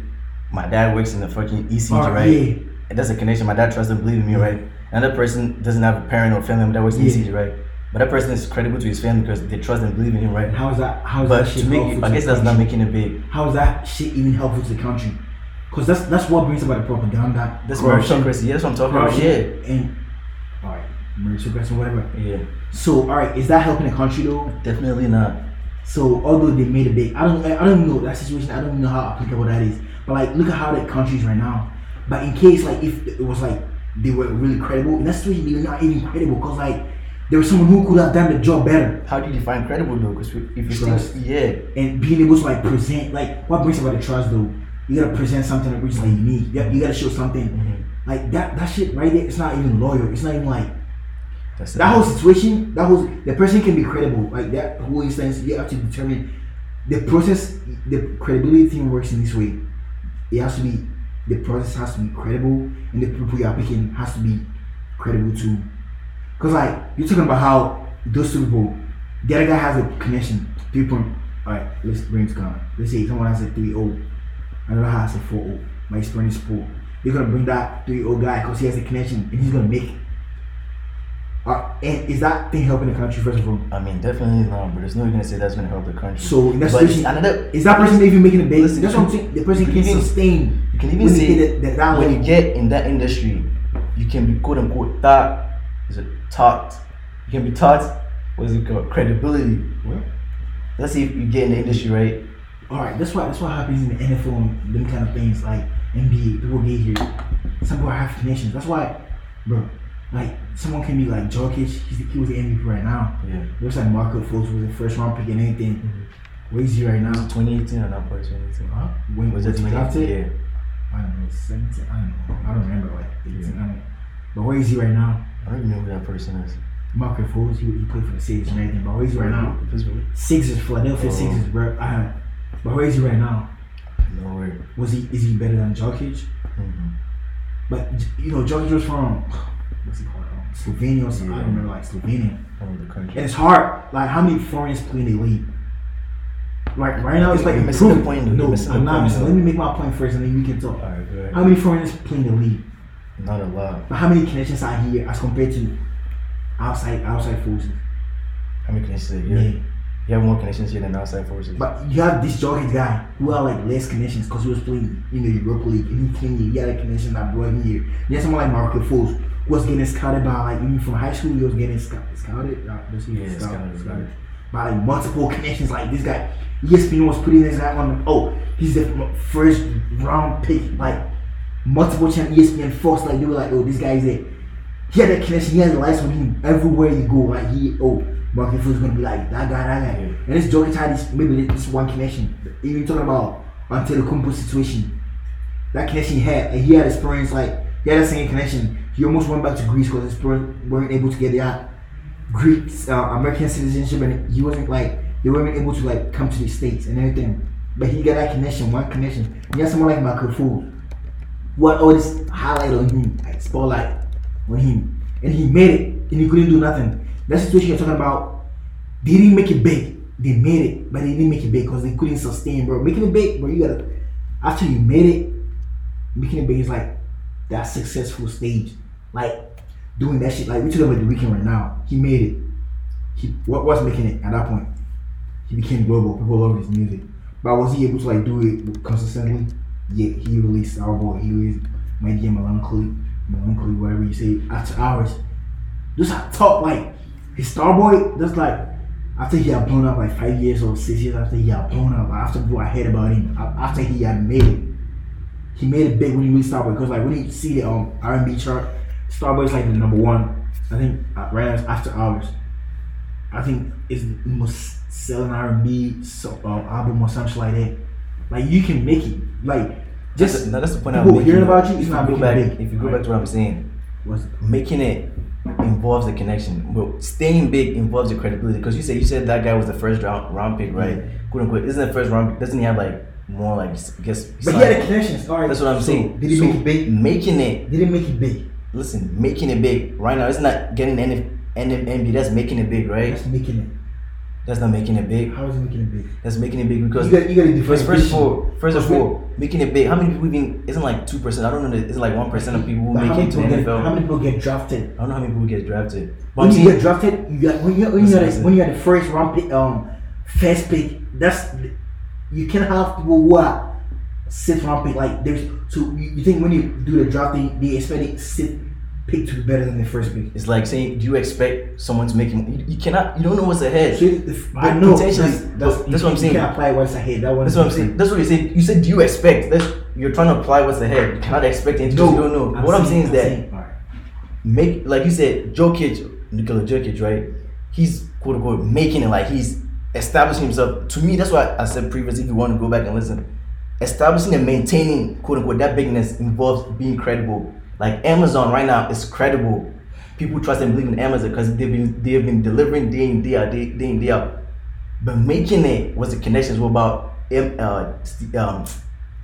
my dad works in the fucking ECG, Alright, oh, right? yeah. And that's a connection. My dad trusts and believes in me, right? Another person doesn't have a parent or family member that works in Yeah. ECG, right? But that person is credible to his family because they trust and believe in him, right? How is that? How is But that shit make, helpful I guess that's not making it big. How is that shit even helpful to the country? Because that's that's what brings about the propaganda. That's meritocracy. Yeah, that's what I'm talking about. Yeah, And alright, meritocracy, whatever. yeah, So alright, is that helping the country though? definitely not. So although they made a big, I don't, I don't know that situation. I don't know how applicable that is. But like, look at how the country is right now. But in case like if it was like they were really credible in that situation, they were not even credible because like there was someone who could have done the job better How do you define credible though? Because if you Trust. think, yeah, and being able to like present like what brings about the trust though. You gotta present something that which is like unique. You gotta, you gotta show something Mm-hmm. like that. That shit right there. It's not even loyal. It's not even like that's that whole situation. That whole the person can be credible. Like that whole instance, you have to determine the process. The credibility thing works in this way. It has to be the process has to be credible, and the people you are picking has to be credible too. Cause like you're talking about how those two people, the other guy has a connection. Point. All right, let's bring it Let's say someone has a three zero, another has a four zero. My experience is four. You're gonna bring that three zero guy because he has a connection and he's gonna make it. Uh, and is that thing helping the country first of all? I mean, definitely not. But there's no way gonna say that's gonna help the country. So in that but situation, another is that person even making a big? Listen, That's what I'm saying. The person can can even- sustain. You can even say hit that, that when you get in that industry, you can be quote unquote taught. Is it taught? You can be taught. What is it called? Credibility. What? Let's see if you get in the industry right. All right, that's why that's what happens in the NFL and them kind of things like NBA. People get here, some people have connections. That's why, bro. Like someone can be like Jokic. He's the, he was the MVP right now. Yeah. Looks like Marco Fultz was the first round pick and anything. Where is he right now? 2018 or not? Probably 2018. Huh? When Was it he drafted? 2018? Yeah. I don't know, 17. I don't know. I don't remember like 18. I don't. But where is he right now? I don't even know who that person is. Marco Fultz. He, he played for the Sixers and everything. But where is he right now? Sixers, Philadelphia Oh. Sixers, bro. I, but where is he right now? Nowhere. Was he is he better than Jokic? Mm-hmm. But you know, Jokic was from what's he called? Um, Slovenia or something. I Yeah. don't remember like Slovenia. From the country. And it's hard. Like how many foreigners play in the league? Like right now, it's like You're missing the point, though. No, I'm not point, missing. Let me make my point first, and then we can talk. Alright, go ahead. How many foreigners play in the league? Not a lot. But how many connections are here as compared to outside outside forces? How many can you say? Yeah. Yeah. You have more connections here than outside forces. But you have this jockey guy who had like less connections because he was playing in the Europa League and he came here. He had a connection that brought him here. You have someone like Marco Foles who was getting scouted by like even from high school. He was getting scout, scouted. Yeah, scouted, scouted, scouted. by like multiple connections. Like this guy, ESPN was putting this guy on. Oh, he's the first round pick. Like multiple channel ESPN Fox. Like they were like, oh, this guy is it. He had that connection. He had the lights on him everywhere you go. Like he, oh, Mark Foles gonna be like that guy, that guy. Yeah. And this Jokic had this maybe this one connection. Even talking about Antetokounmpo situation, that connection he had, and he had experience like he had the same connection. He almost went back to Greece because his parents weren't able to get their Greek uh, American citizenship, and he wasn't like they weren't able to like come to the states and everything. But he got that connection, one connection. He had someone like Michael who had all this highlight on him, like spotlight on him, and he made it, and he couldn't do nothing. That situation you're talking about, they didn't make it big. They made it, but they didn't make it big because they couldn't sustain, bro. Making it big, bro, you gotta after you made it, making it big is like that successful stage. Like doing that shit. Like we talking about the Weeknd right now. He made it. He what was making it at that point? He became global. People love his music. But was he able to like do it consistently? Yeah, he released Starboy. He released My Dear Melancholy, Melancholy, whatever you say. After hours, those are top. Like his Starboy, that's like after he had blown up like five years or six years after he had blown up. After people had heard about him, after he had made it, he made it big when he released Starboy. Because like when you see the um R and B chart, Starboy is like the number one. I think uh, right after hours. I think it's the most selling R and B so, um, album or something like that. Like you can make it. Like Just no, that's the point I'm making. hearing about you, it's not making back, big. if you go Right. back to what I'm saying, what's making it involves the connection. Well, staying big involves the credibility. Because you said you said that guy was the first round round pick, right? Yeah. Quote unquote. Isn't the first round? pick- Doesn't he have like more like I guess? but he had the connections. All right, That's what I'm so saying. Did he So, make it big? Making it. Did he make it big? Listen, making it big right now. It's not getting any NB. That's making it big, right? That's making it. That's not making it big. How is he making it big? That's making it big because You got you got to define First, first of all, first of all, making it big. How many people even? Isn't like two percent. I don't know. Is it like one percent of people who But make it to get, NFL? how many people get drafted? I don't know how many people get drafted. But When you get drafted, you got when you when you listen. when you got the first round pick, um, first pick. That's you can have people who are sixth round pick. Like there's so you, think when you do the drafting, they expect it sixth pick to be better than the first pick. it's like saying, do you expect someone to make? You, you cannot. You don't know what's ahead. So if, I know potentially- that's, that's, that's what I'm saying. You can apply what's ahead. That one That's what I'm saying. That's what you said. You said, do you expect? That's you're trying to apply what's ahead. You cannot expect anything because you don't know. what I'm saying is that alright. make like you said, Jokic, Nikola Jokic, right? He's quote unquote making it like he's establishing himself. To me, that's why I said previously. If you want to go back and listen, establishing and maintaining quote unquote that bigness involves being credible. Like Amazon right now is credible. People trust and believe in Amazon because they've been they've been delivering day in day out, day, day in day out. But making it was the connections were about um, uh, um,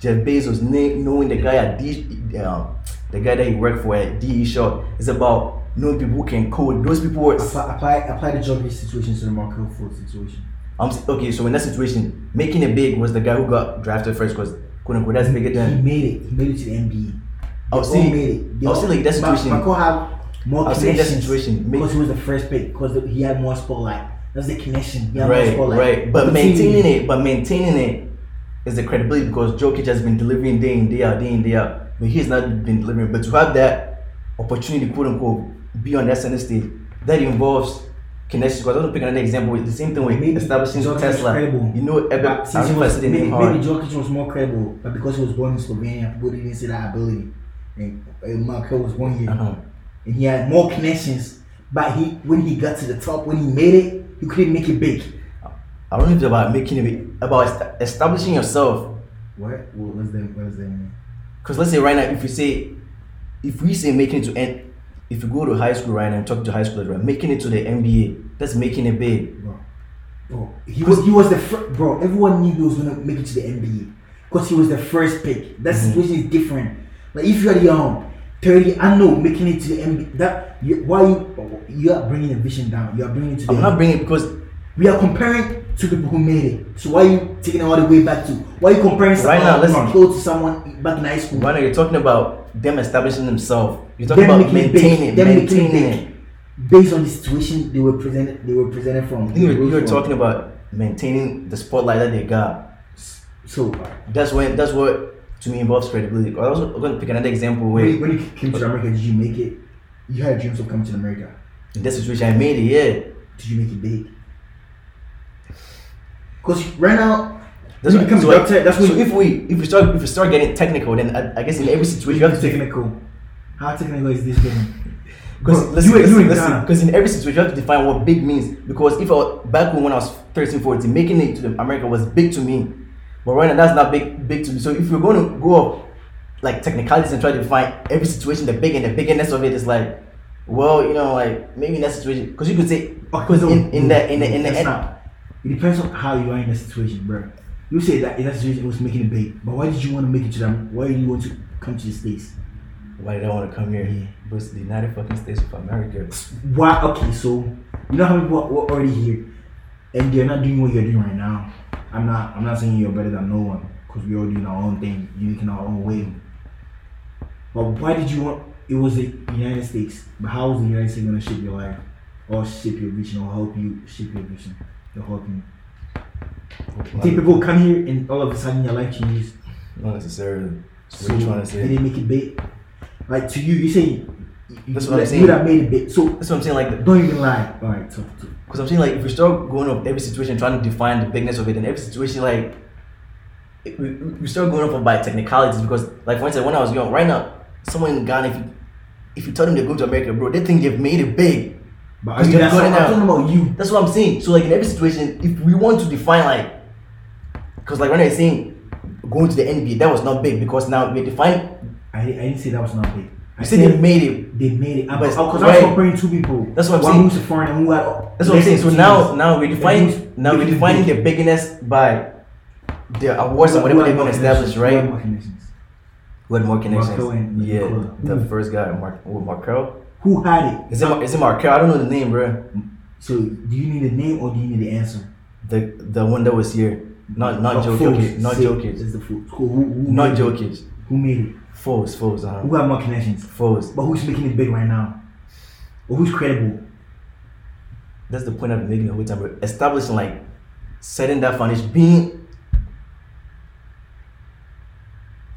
Jeff Bezos kn- knowing the guy at D, um, the guy that he worked for at DE Shaw. It's about knowing people who can code. Those people were. Apply, apply apply the Jokic situation to the Markelle Fultz situation. I'm okay. So in that situation, making it big was the guy who got drafted first because quote unquote that's bigger than He made it. He made it to the NBA. I was They all made it. They I was all- saying, like, that situation- Marco have more I was saying that situation, because he was the first pick because he had more spotlight. That's the connection. He had more Right, spotlight. right. But the maintaining team- it, but maintaining it is the credibility because Jokic has been delivering day in day out, day in day out. But he's not been delivering. But to have that opportunity, quote unquote, be on that center stage, that involves connections. Because I want to pick another example. It's the same thing with Maybe establishing Jokic Tesla. credible. You know, But I since he know if I was, maybe, maybe Jokic was more credible, but because he was born in Slovenia, people didn't see that ability. And, and Markelle was one year, Uh-huh. and he had more connections. But he, when he got to the top, when he made it, he couldn't make it big. I don't know if it's about making it big, about est- establishing yourself. What? What was the? What was the? Because let's say right now, if we say, if we say making it to end, if you go to high school right now and talk to high schoolers, right, making it to the NBA, that's making it big. Bro, bro, he was he was the first. Bro, everyone knew he was gonna make it to the NBA because he was the first pick. That Mhm. situation is different. Like if you're the um thirty, I know making it to the NBA. That you, why you you are bringing the vision down. You are bringing it to the. I'm not bringing it because we are comparing to people who made it. So why are you taking it all the way back to? Why are you comparing Right now, let's- Markelle to someone back in high school? right now you're talking about them establishing themselves. You're talking Them about it big. maintaining, Them maintaining Based on the situation they were presented, they were presented from. You're, you're talking about maintaining the spotlight that they got. So That's when that's what to me involves credibility. I was going to pick another example when you, where when you came to America, did you make it? You had dreams of coming to America. in this situation I made it. Yeah, Did you make it big? Because right now, that's when you become so, that's so if we if we start if we start getting technical, then I, I guess in every situation you have to technical. How technical is this game? Because listen, you, listen, you in listen, because in every situation you have to define what big means. Because if I, back when, I was 13, 14, making it to the America was big to me. But right now that's not big big to me. So if you're going to go up like technicalities and try to define every situation, the big and the bigness of it is like, well, you know, like maybe in that situation, because you could say, because in, in the in the in the end, not. It depends on how you are in the situation, bro. You say that in that situation it was making it big, but why did you want to make it to them? Why did you want to come to the states? why did I want to come here? Yeah. It's the United fucking States of America. Why? Okay, so you know how many people are already here, and they're not doing what you're doing right now. I'm not. I'm not saying you're better than no one, because we're all doing our own thing, unique in our own way. But why did you want? It was the United States. But how was the United States gonna shape your life, or shape your vision, or help you shape your vision, or help you? You think people come here and all of a sudden your life changes? Not necessarily. So what are you trying to say? They didn't make it big. Like to you, you say That's you, what I'm you saying. would have made it big. So That's what I'm saying. Like don't even lie. All right, talk to. Because I'm saying like if we start going off every situation trying to define the bigness of it, and every situation like it- we, we start going off by technicalities because like for instance when I was young, right now someone in Ghana if you if you tell them they're going to America, bro, they think you've made it big. But mean, you're that's going I'm talking about you. That's what I'm saying. So like in every situation, if we want to define like, because like when I saying going to the NBA, that was not big because now we define. I, I didn't say that was not big. I said they made it. they made it. Because I was right. comparing two people. That's what I'm One saying. who's a foreigner and who had. That's what I'm saying. So now now we're defining now we're defining the bigness by the awards and whatever they're to establish, connections? Who had right? Who had more connections? Markelle and yeah, Nikola. the first guy, Mark, oh, Markelle. Who had it? Is it Mar- is it Markelle? I don't know the name, bro. So do you need a name or do you need the answer? The the one that was here, not not Oh, Jokic, not Jokic, Is the Foles. Who, who, not? Jokic. Who made it? Foles, Foles, uh Who have more connections? Foles. But who's making it big right now? Or who's credible? That's the point I've been making the whole time. Bro. Establishing like setting that foundation, being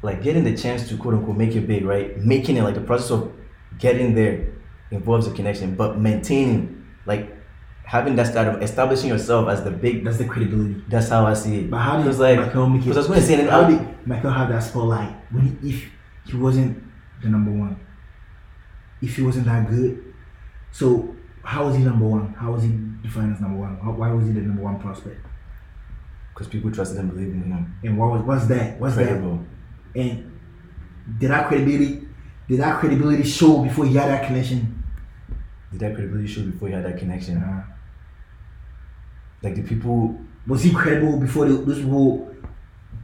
like getting the chance to quote unquote make it big, right? Making it like the process of getting there involves a connection, but maintaining like having that start of establishing yourself as the big. That's the credibility. That's how I see it. But how Because like Michael make it? because I was going to say how did Michael have that spotlight when he, if he wasn't the number one? If he wasn't that good, so how was he number one? How was he defined as number one? How, why was he the number one prospect? because people trusted and believed in him. And what was what's that? What's Credible. that? And did that credibility? Did that credibility show before he had that connection? Did that credibility show before you had that connection? Uh, Like the people was he credible before the, those people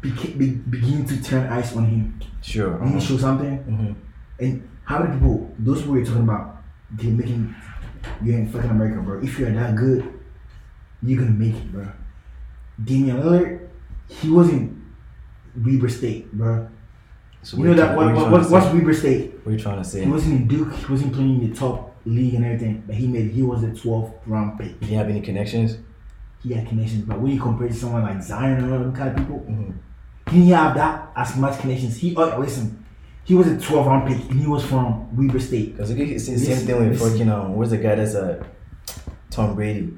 beca- be, begin to turn eyes on him? sure. He uh-huh. show something? Mhm. And how many people, those people you're talking about, they're making, you're in fucking America, bro. If you're that good, you're gonna make it, bro. Damian Lillard, he wasn't Weber State, bro. So You know that, what, what, what, what's? Weber State? What are you trying to say? He wasn't in Duke, he wasn't playing in the top league and everything, but he made, he was the 12th round pick. You didn't have any connections? He had connections, but when you compare to someone like Zion and all them kind of people, Mhm. he didn't have that as much connections. He, oh, listen, he was a 12 round pick and he was from Weber State. Because it's the same thing with fucking um, where's the guy that's uh, Tom Brady?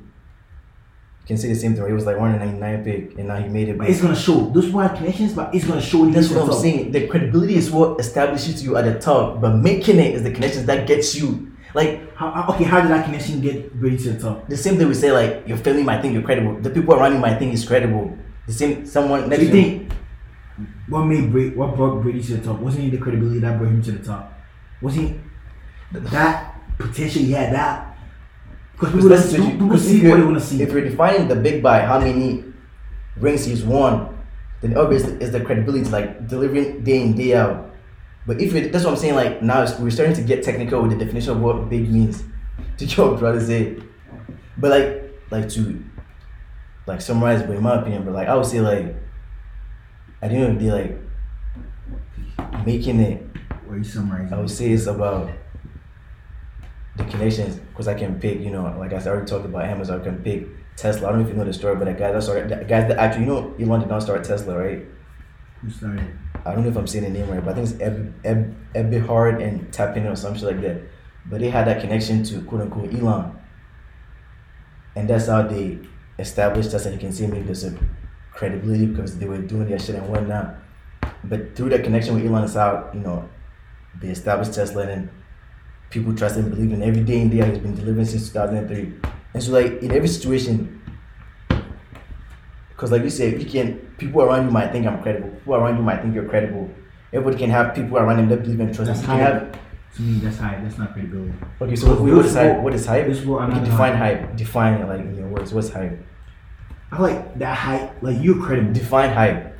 Can say the same thing. He was like 199 pick, and now he made it. But it's gonna show. Those have connections, but it's gonna show you That's what I'm top. saying. The credibility is what establishes you at the top, but making it is the connections that gets you. Like How, okay, how did that connection get Brady to the top? the same thing we say, like your family might think you're credible. The people around you might think he's credible. The same someone So next you you. think what made Brady, what brought Brady to the top? Wasn't he the credibility that brought him to the top? Was he that potential had that? Because Because people, that's people, what you- people if see what you're- want to see. If you're defining the big by how many rings he's won, then obviously it's the credibility like delivering day in day out. But if it, that's what I'm saying, like now it's- we're starting to get technical with the definition of what big means. To your brother say, but like like to like summarize, but in my opinion, but like I would say like I of the day, like making it Or you summarizing? I would say it's about the connections because I can pick, you know, like I already talked about Amazon, I can pick Tesla. I don't know if you know the story, but the guy that started, guys that actually, you know, Elon did not start Tesla, right? Who started? I don't know if I'm saying the name right, but I think it's Eb, Eb, Eberhard and Tapin or some shit like that. But they had that connection to quote unquote Elon. And that's how they established us, and you can see maybe there's a credibility because they were doing their shit and whatnot. But through that connection with Elon, it's how, you know, they established Tesla and people trust and believe in every day and day has been delivering since 2003. And so, like, in every situation, because like you said, you can people around you might think I'm credible. People around you might think you're credible. Everybody can have people around them that believe and trust. That's You hype. have To me, that's hype. That's not credibility. okay. So what, what is hype? What is hype? This is what I'm define hype. hype. Define it like in your words. What's hype? I like that hype. Like you're credible. Define hype.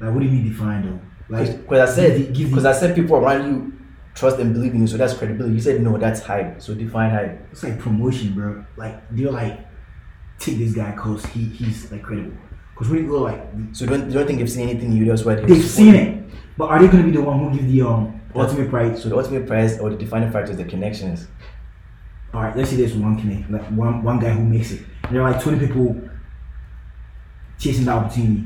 Like what do you mean define though? Like Because I said give the- give the- because I said people around you trust and believe in you, so that's credibility. You said no, that's hype. So define hype. it's like promotion, bro. Like they're like take this guy cause he he's like credible. Cause when you go like So don't don't think they've seen anything in you? That's why they've seen it, but are they gonna be the one who give the um ultimate prize? So the ultimate prize or the defining factor is the connections. All right, let's say there's one connect, like one one guy who makes it. And there are like twenty people chasing the opportunity.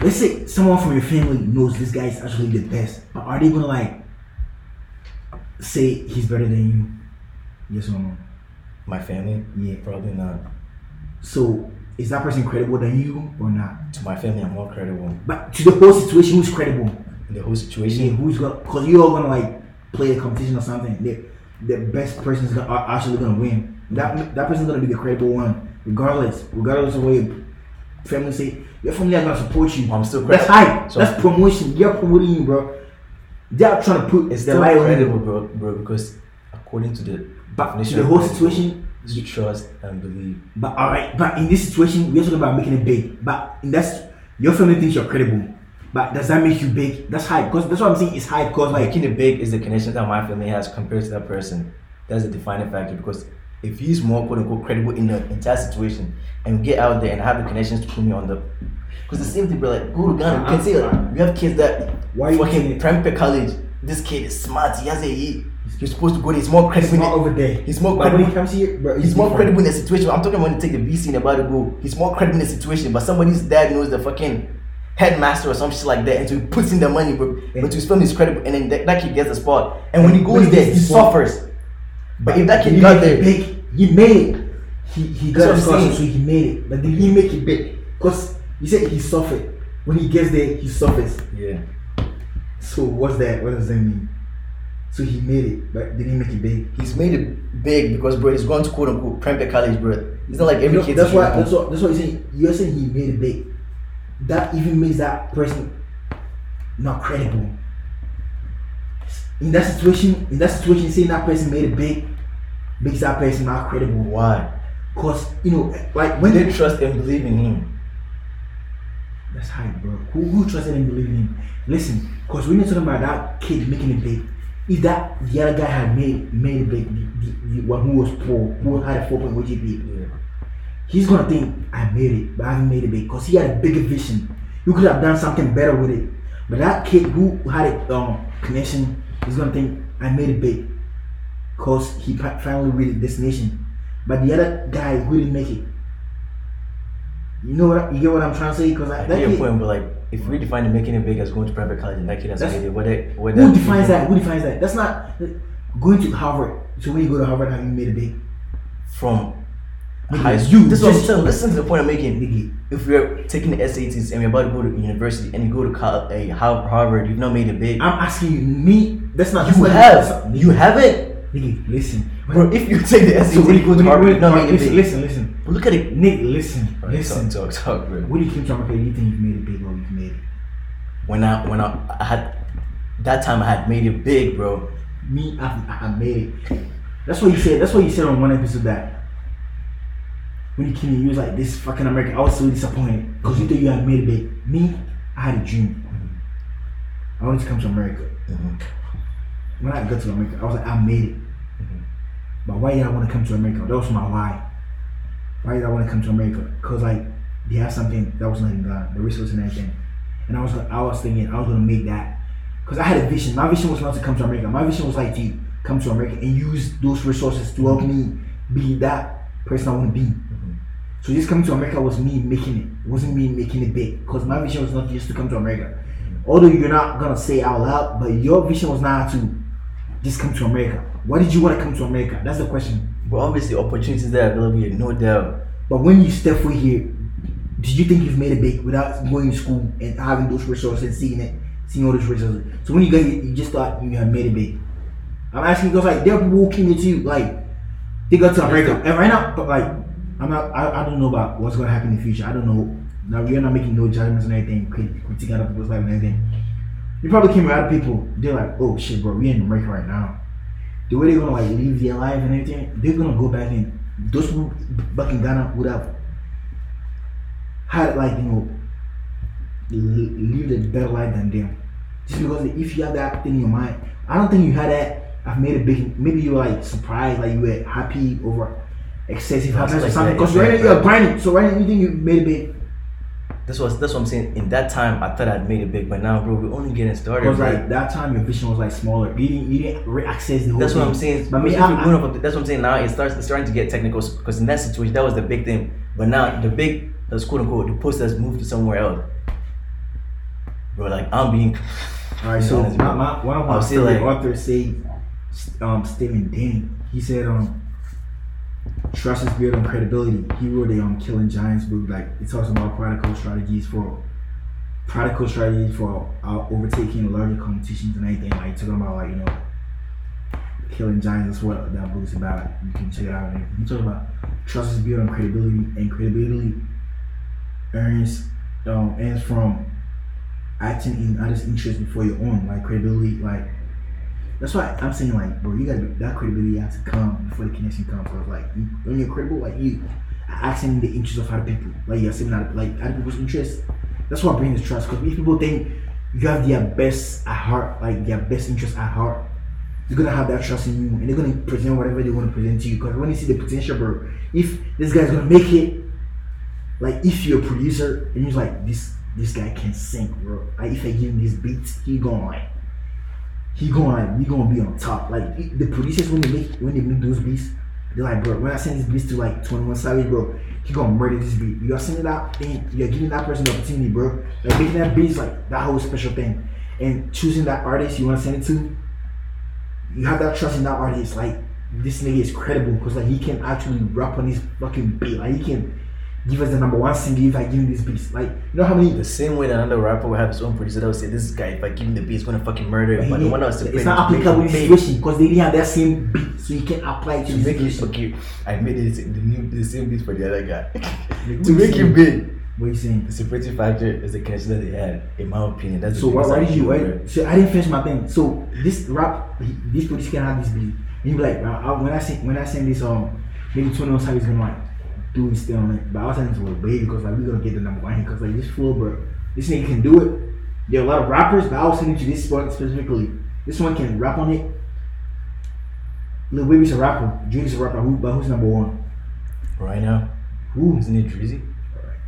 Let's say someone from your family knows this guy is actually the best, but are they gonna like say he's better than you? Yes or no? My family, Yeah. probably not. So is that person credible than you or not? To my family, I'm more credible. But to the whole situation, who's credible? In the whole situation. Yeah, who's gonna? Cause you all gonna like play a competition or something. The the best person's gonna actually gonna win. That that person's gonna be the credible one, regardless, regardless of what your family say. Your family are gonna support you. I'm still credible. That's hype. So- That's promotion. You're promoting you, bro. They're trying to put It's the still credible, bro, bro, because according to the But the whole situation. is trust and believe. But all right. But in this situation, we're talking about making it big. But in that, your family thinks you're credible. But does that make you big? That's high. Cause that's what I'm saying. It's high. Cause like Making it big is the connection that my family has compared to that person. That's the defining factor because if he's more quote unquote credible in the entire situation and get out there and have the connections to put me on the because the same thing, bro. Like go to Ghana, you can see like, we have kids that Why you fucking private college. This kid is smart. He has a he. He's supposed to go. there. He's more He's credible. not over there. He's more But when credible. he comes here, bro, He's more credible in the situation. I'm talking when he take the BC and about to go. He's more credible in the situation, but somebody's dad knows the fucking headmaster or some shit like that, and so he puts in the money, bro. But to spend his credible, and then that, that kid gets the spot. And when he When goes he there, he suffers. But if that kid got there, big. He made it. He he got a scholarship, so he made it. But did he make it big? Cause you said he suffered. When he gets there, he suffers. yeah, So what's that? What does that mean? So he made it, but did he make it big? he's made it big because bro, he's gone to quote unquote private college, bro. It's not like every You know, kid. that's why. That's what. That's what you're saying. You're saying he made it big. That even makes that person not credible. In that situation, in that situation, saying that person made it big makes that person not credible. Why? Cause you know, like When they trust and believe in him. That's hype, bro. Who, who trusted and believed in him? Listen, because when you're talking about that kid making it big, if that the other guy had made made it big, the, the, the one who was poor, who had a 4.0 GPA, Yeah. he's gonna think I made it, but I haven't made it big because he had a bigger vision. You could have done something better with it. But that kid who had a um, connection, he's gonna think I made it big because he finally reached the destination. But the other guy who didn't make it, you know what? You get what I'm trying to say? Because I get your kid, point, but like if we define making it big as going to private college and that kid has made it, what that what Who defines that? Who defines that? That's not going to Harvard. So when you go to Harvard, have you made it big? from high school? you this is what I'm saying. Listen to the point I'm making. If we're taking the SATs and we're about to go to university and you go to col- a Harvard, you've not made it big. I'm asking you, me. That's not. you have. that's not- You haven't. Nigga, listen. Bro, if you take the SAT So and when you go when to Harvard, when you've not made it listen, listen, listen. But look at it. Nick, listen, Alright, listen. Talk, talk, talk, bro. When you came to America, you think you've made it big or you've made it? When I when I, I had that time I had made it big, bro. Me, I, I made it. That's what you said. That's what you said on one episode that when you came in, you was like, "This fucking America." I was so disappointed because you mm-hmm. thought you had made it big. Me, I had a dream. Mm-hmm. I wanted to come to America. Mm-hmm. When I got to America, I was like, "I made it." But why did I want to come to America? That was my why. Why did I want to come to America? Cause like they have something that was not in Ghana, the resources and everything. And I was I was thinking I was gonna make that. Cause I had a vision. My vision was not to come to America. My vision was like to come to America and use those resources to help me be that person I want to be. So just coming to America was me making it. It wasn't me making it big. Because my vision was not just to come to America. Although you're not gonna say out loud, but your vision was not to just come to America. Why did you want to come to America? That's the question. But obviously, opportunities there are available here, no doubt. But when you step foot here, did you think you've made it big without going to school and having those resources and seeing it, seeing all those resources? So when you got here, you just thought you had made it big. I'm asking because like there are people who came here too, like they got to America, and right now, but like I'm not, I, I don't know about what's gonna happen in the future. I don't know. Now we're not making no judgments and anything, crit- critiquing other people's life and anything. You probably came around people. They're like, oh shit, bro, we in America right now. The way they're gonna like live their life and everything, they're gonna go back in. those people back in Ghana would have had like you know li- lived a better life than them. Just because if you have that thing in your mind, I don't think you had that. I've made a big. Maybe you were like surprised, like you were happy over excessive happiness or something. Because right now you're grinding, so right now you think you made a big. That's what that's what I'm saying. In that time, I thought I'd made it big, but now, bro, we're only getting started. Because like that time your vision was like smaller. You didn't you didn't re- access the whole. That's what. I'm saying. But I, you're I, up, that's what I'm saying. Now it starts it's starting to get technical because in that situation, that was the big thing. But now the big, that's quote unquote, the post has moved to somewhere else. Bro, like I'm being. All right, so honest, my, my, one of my favorite like- authors say, um, Stephen Denny. He said, um, trust is built on credibility. He wrote a on Killing Giants book. Like it talks about practical strategies for practical strategies for uh, overtaking larger competitions and anything. Like talking about like you know, Killing Giants. That's what that book is about. You can check it out. He talks about trust is built on credibility, and credibility earns um, earns from acting in others' interest before your own, like credibility, like that's why I'm saying like, bro, you gotta that credibility has to come before the connection comes. Bro. Like you- when you're credible, like you in the interest of other people, like you're saying that like other people's interests. That's what brings trust. Because if people think you have their best at heart, like their best interest at heart, they're gonna have that trust in you, and they're gonna present whatever they want to present to you. Because when you see the potential, bro, if this guy's gonna make it, like if you're a producer and you're like this this guy can sing, bro. Like if I give him this beat, he gonna like he gonna like we gonna be on top. Like the producers when they make when they make those beats, they're like, bro, when I send this beat to like 21 Savage, bro, he gonna murder this beat. You're sending that thing, you're giving that person the opportunity, bro. Like making that beat is like that whole special thing. And choosing that artist you wanna send it to, you have that trust in that artist, like this nigga is credible because like he can actually rap on his fucking beat. Like he can give us the number one single if I give him this beat. Like you know how many The same way that another rapper will have his own producer that would say, This guy, if I give him the beat, he's gonna fucking murder him. But the one that was it's not applicable in situation because they didn't have that same beat, so you can apply it to to make it okay, I made it the new the same beat for the other guy. To make it big. What are you saying? The separating factor is the connection that they had, in my opinion. That's So why, why did you? Why, so I didn't finish my thing. So this rap, this producer can have this beat, you be like, "Bro, I, when I send when I send this um maybe Twenty One Savage gonna like do his thing on it, but I was saying this with baby because like we gonna get the number one because like this flow, bro, this nigga can do it. There are a lot of rappers, but I was sending to this one specifically. This one can rap on it. Lil Baby's a rapper, Drake's a rapper, who, but who's number one? Right now, Who? isn't it Drizzy?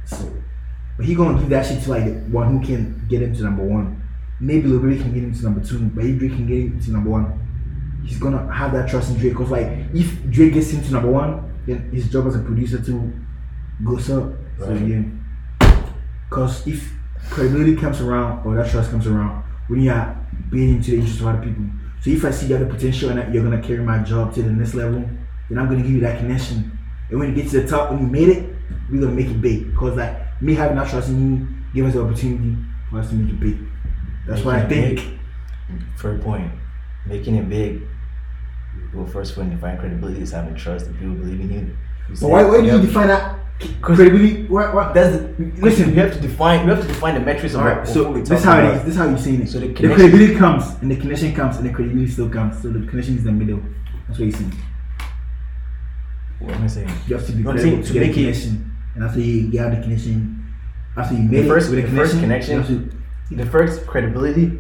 So, but he gonna give that shit to like the one who can get him to number one. Maybe Lil Baby can get him to number two, but if Drake can get him to number one, he's gonna have that trust in Drake. Cause like if Drake gets him to number one, then his job as a producer to goes up. So yeah. Cause if credibility comes around or that trust comes around, when you are being into the interest of other people. So if I see you have the potential and that you're gonna carry my job to the next level, then I'm gonna give you that connection. And when you get to the top, when you made it, we're gonna make it big. Cause like me having that trust in you, give us the opportunity for us to make it big. That's what I think. big. Fair point. Making it big. Well, first when find credibility is having trust and people believe in you. You But why, why do you define that credibility? Why, why? That's the, Listen. You have to define. You have to define the metrics of Alright, what, so what this talk is how about. it is. This is how you're saying it. So the the, connection- credibility comes and the connection comes and the credibility still comes. So the connection is the middle. That's what you're saying. What am I saying? You have to be No, credible to to get a make it- connection. And after you get the connection, after you The first- it with the first connection, connection- you have to- The first credibility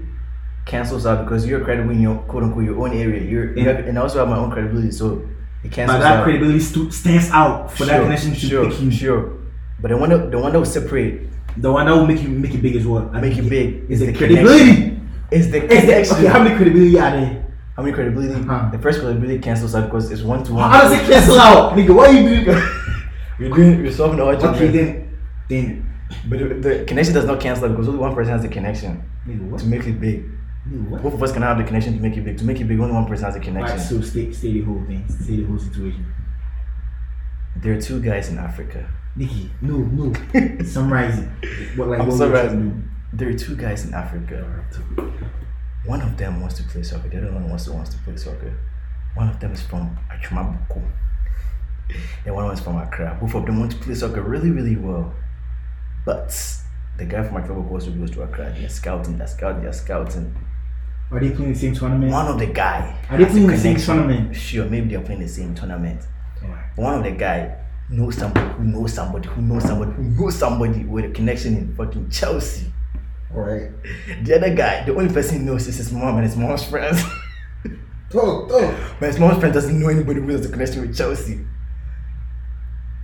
cancels out because you're credible in your quote unquote your own area. You're you have, and I also have my own credibility, so it cancels but that out. credibility stu- stands out for that connection to sure, pick you. Sure. But the one that the one that will separate The one that will make you make it big as well. I Make it big is the the credibility. is the Is the, connection. okay, how many credibility are there? How many credibility? Uh-huh. The first credibility cancels out because it's one to one. How does it cancel out, nigga? Why you doing? We're doing. We're solving the algebra. okay, then, then, But the, the connection does not cancel out because only one person has the connection nigga, what? to make it big. What? Both of us can have the connection to make it big. To make it big, only one person has the connection. Alright, so stay, stay the whole thing, stay the whole situation. There are two guys in Africa. Nikki, no, no. Summarize it. What like I'm what summarizing. There are two guys in Africa. One of them wants to play soccer. The other one wants to wants to play soccer. One of them is from Achumabuku. And one is from Accra. Both of them want to play soccer really, really well. But the guy from Achumabuku also goes to Accra. They're scouting. They're scouting. They're scouting. Are they playing the same tournament? One of the guy. Are they playing the same tournament? Sure, maybe they're playing the same tournament. One of the guy knows somebody who knows somebody who knows somebody who knows somebody with a connection in fucking Chelsea. Alright. The other guy, the only person he knows is his mom and his mom's friends. Oh, oh. but his mom's friend doesn't know anybody who has a connection with Chelsea.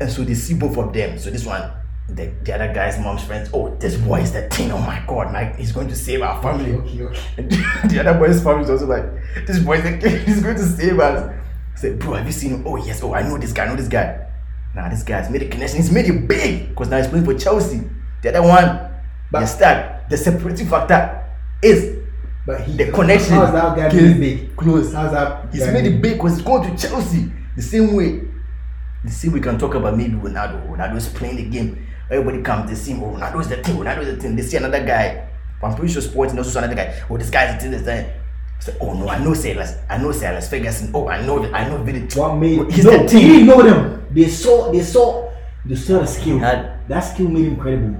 And so they see both of them. So this one, the, the other guy's mom's friends, oh, this boy is the thing. Oh my god, like he's going to save our family. Okay, okay. And the other boy's family is also like, this boy is the king, he's going to save us. I said, bro, have you seen him? Oh yes, oh I know this guy, I know this guy. Nah, this guy's made a connection, he's made it big because now he's playing for Chelsea. The other one, But- they're. The separating factor is But he, the connection. How's that guy being big? Close. How's that? He's made it big because he's going to Chelsea. The same way. The same we can talk about maybe Ronaldo. Ronaldo is playing the game. Everybody comes, they see, oh, Ronaldo is the thing, Ronaldo is the thing. They see another guy. I'm pretty sure sports and also another guy. Oh, this guy's the thing, this thing. Say, oh no, I know Sir Alex. I know Sir Alex Ferguson. Oh, I know I know Vidic. What made He's no, the he didn't know them. They saw they saw they saw the skill. had- that skill made him credible.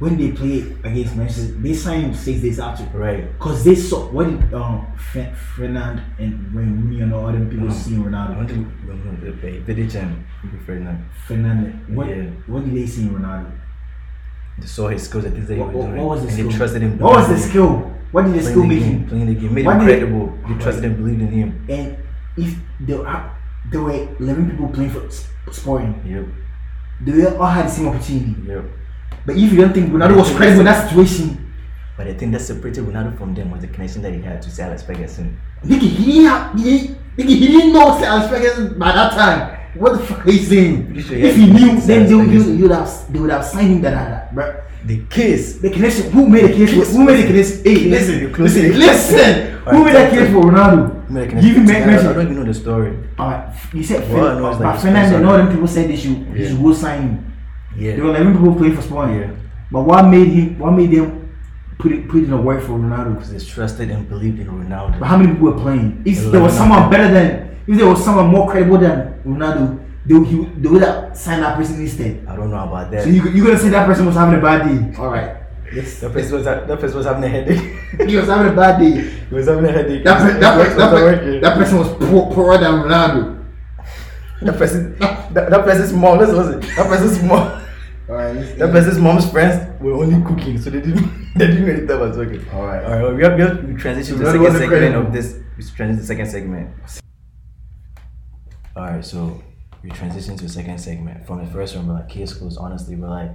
When they played against Manchester, they signed six days after. Right. Cause they saw what did um Fe- Fernand and when Rooney and all them people Mhm. see Ronaldo. want to remember Vidic and Ferdinand. Fernand, what Yeah. what did they see in Ronaldo? They saw his skills at this day. What, what, what was the and skill? they trusted him. What was the believed in him. skill? What did the skill make him? playing the game, made What him credible. They trusted and believed in him. And if there were, there were eleven people playing for Sporting, Yep, they all had the same opportunity. yep. But if you don't think Ronaldo was credible in that situation, But the thing that separated Ronaldo from them was the connection that he had to Sir Alex Ferguson. nigga, he didn't he, nigga, he didn't know Alex Ferguson by that time. What the fuck are you saying? Sure If he knew, then they would, you would have, they would have signed him that, that, bro. The case. The connection, who made the connection? Who made the connection? Hey, listen, listen, it. listen. Who made that talk to connection me. for Ronaldo? Made a You connection even to- men- I, I don't even know the story. Alright, you said Well, I it's uh, like but the Fernand sponsor. and all them people said they should, they should go sign him. Yeah. There were 11 people playing for Spain. Yeah. But what made him? What made them put it put in a work for Ronaldo? Because they trusted and believed in Ronaldo. But how many people were playing? If there was someone better than, if there was someone more credible than Ronaldo, they, would- he, they would have signed that person instead. I don't know about that. So you you gonna say that person was having a bad day? All right. Yes. that person was that person was having a headache. He was having a bad day. he was having a headache. That, per- that, per- that, per- that person was poor, poorer than Ronaldo. That person, that, that person's listen. That person's mom. All right. That person's mom's friends were only cooking, so they didn't they didn't really tell us okay. All right. All right, well, we have, we have we transition to the second segment of this. We transition to the second segment. All right, so we transition to the second segment. From the first one, we're like case schools. Honestly, we're like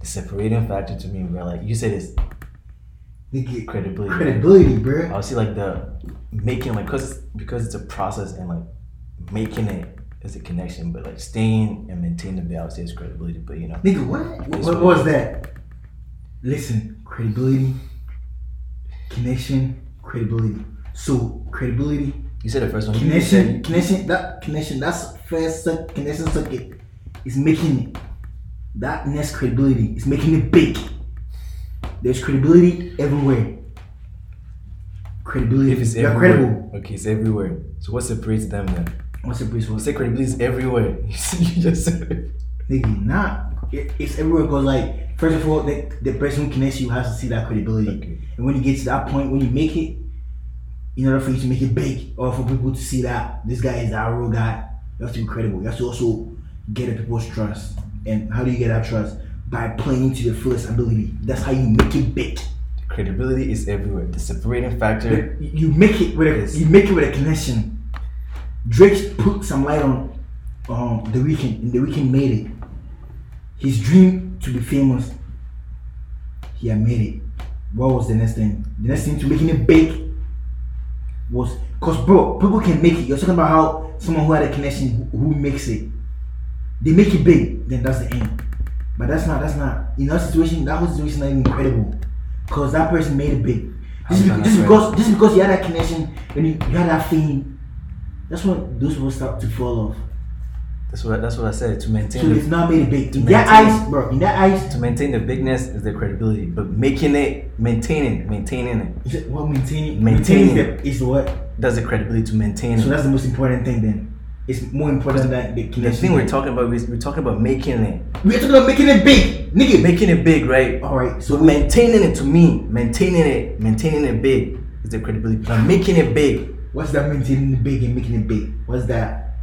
the separating factor to me. We're like you said is Nigga, credibility. credibility, bro. I'll see like the making like because because it's a process and like making it is a connection, but like staying and maintaining the is credibility. But you know, Nigga, what? What, what was that? Listen, credibility, connection, credibility. So credibility, you said the first one. Connection, said- connection. That connection. That's first cir- connection circuit is making it. That next credibility is making it big. There's credibility everywhere. Credibility. If it's You're everywhere, credible. okay, it's everywhere. So what separates them then? What's the bridge? You say credibility is everywhere. You see, you just said it. Nigga, nah. It, it's everywhere because like first of all, the, the person who connects you has to see that credibility. Okay. And when you get to that point, when you make it, in order for you to make it big, or for people to see that this guy is our real guy, you have to be credible. You have to also get the people's trust. And how do you get that trust? By playing to your fullest ability. That's how you make it big. Credibility is everywhere. The separating factor. You you make it with a you make it with a connection. Drake put some light on um the Weeknd, and the Weeknd made it. His dream to be famous, he had made it. What was the next thing? The next thing to making it big, was because bro, people can make it. You're talking about how someone who had a connection who, who makes it, they make it big. Then that's the end. But that's not. That's not. In that situation, that whole situation not even incredible, because that person made it big. Just, I'm be- trying just because just because you had that connection and you, you had that fame, that's when those people start to fall off. That's what that's what I said. To maintain So the- they've not made big. To In maintain- eyes, bro. In their eyes, to maintain the bigness is the credibility, but making it, maintaining, maintaining it, is it what maintaining? Maintaining. Maintaining the- is what. that's the credibility to maintain So it. that's the most important thing. Then it's more important than the connection. The thing we're talking about is we're talking about making it, We're talking about making it big, nigga. making it big, right? All right. So So maintaining it to me, maintaining it, maintaining it big is the credibility. But making it big, what's that maintaining big and making it big? What's that?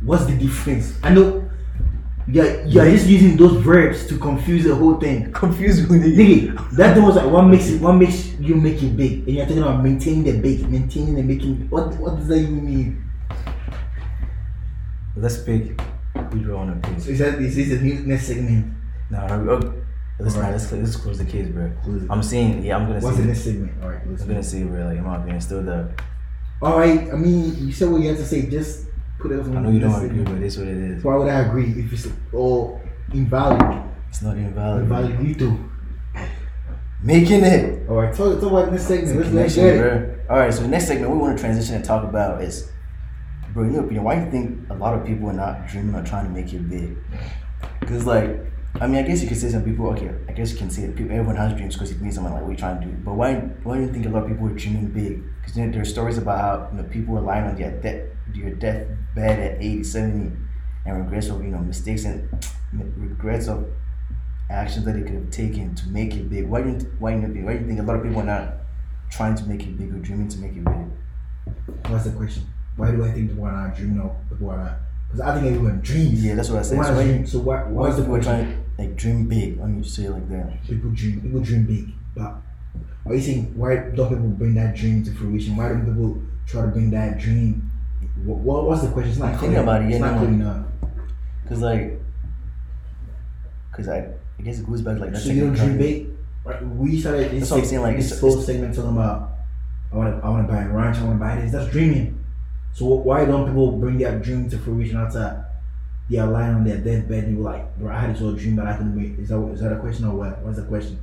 What's the difference? I know. Yeah, you're just using those verbs to confuse the whole thing. confused with it. Nigga, that thing was like what makes it what makes you make it big, and you're talking about maintaining the big, maintaining and making. What what does that even mean? Let's pick. We draw on a So page. is that is this the new next segment? No, no, oh, let's Alright. not. Let's let's close the case, bro. Close. I'm seeing yeah, I'm gonna see. What's say. the this. next segment? All right, let's I'm go. gonna see bro. Like, in my opinion, still the. All right. I mean, you said what you had to say. Just put it. On the table. I know you don't agree, but it's what it is. Why would I agree if it's all invalid? It's not invalid. Invalid, you too. Making it. All right, talk, talk about this segment. Let's, get it. All right, so the next segment we want to transition and talk about is, bro, in your opinion, why do you think a lot of people are not dreaming or trying to make it big? Because, like, I mean, I guess you could say some people, okay, I guess you can say that people, everyone has dreams because it means something like what you're trying to do. But why, why do you think a lot of people are dreaming big? Because know, there are stories about how you know people are lying on their death, their deathbed at 80, 70, and regrets of you know mistakes and regrets of actions that they could have taken to make it big. Why do you, why do you, why do you think a lot of people are not trying to make it big or dreaming to make it big? What's the question? Why do I think people are not dreaming of people are not? Because I think everyone dreams. Yeah, that's what I said. Why So not why, dream? So why, why what's is the people trying to like dream big? Let me say it like that. People dream. People dream big, but are you saying why don't people bring that dream to fruition? Why don't people try to bring that dream? What, what what's the question? It's not Think clear. about it, It's not no. clear enough. Cause like, cause I, I guess it goes back to like So you don't dream big. Right? We started this, That's what I'm saying, like, this it's- whole segment talking about I want to I want to buy a ranch. I want to buy this. That's dreaming. So why don't people bring their dream to fruition after they are lying on their deathbed and you're like, bro, I had this whole dream that I couldn't make. Is that is that a question or what? What's the question?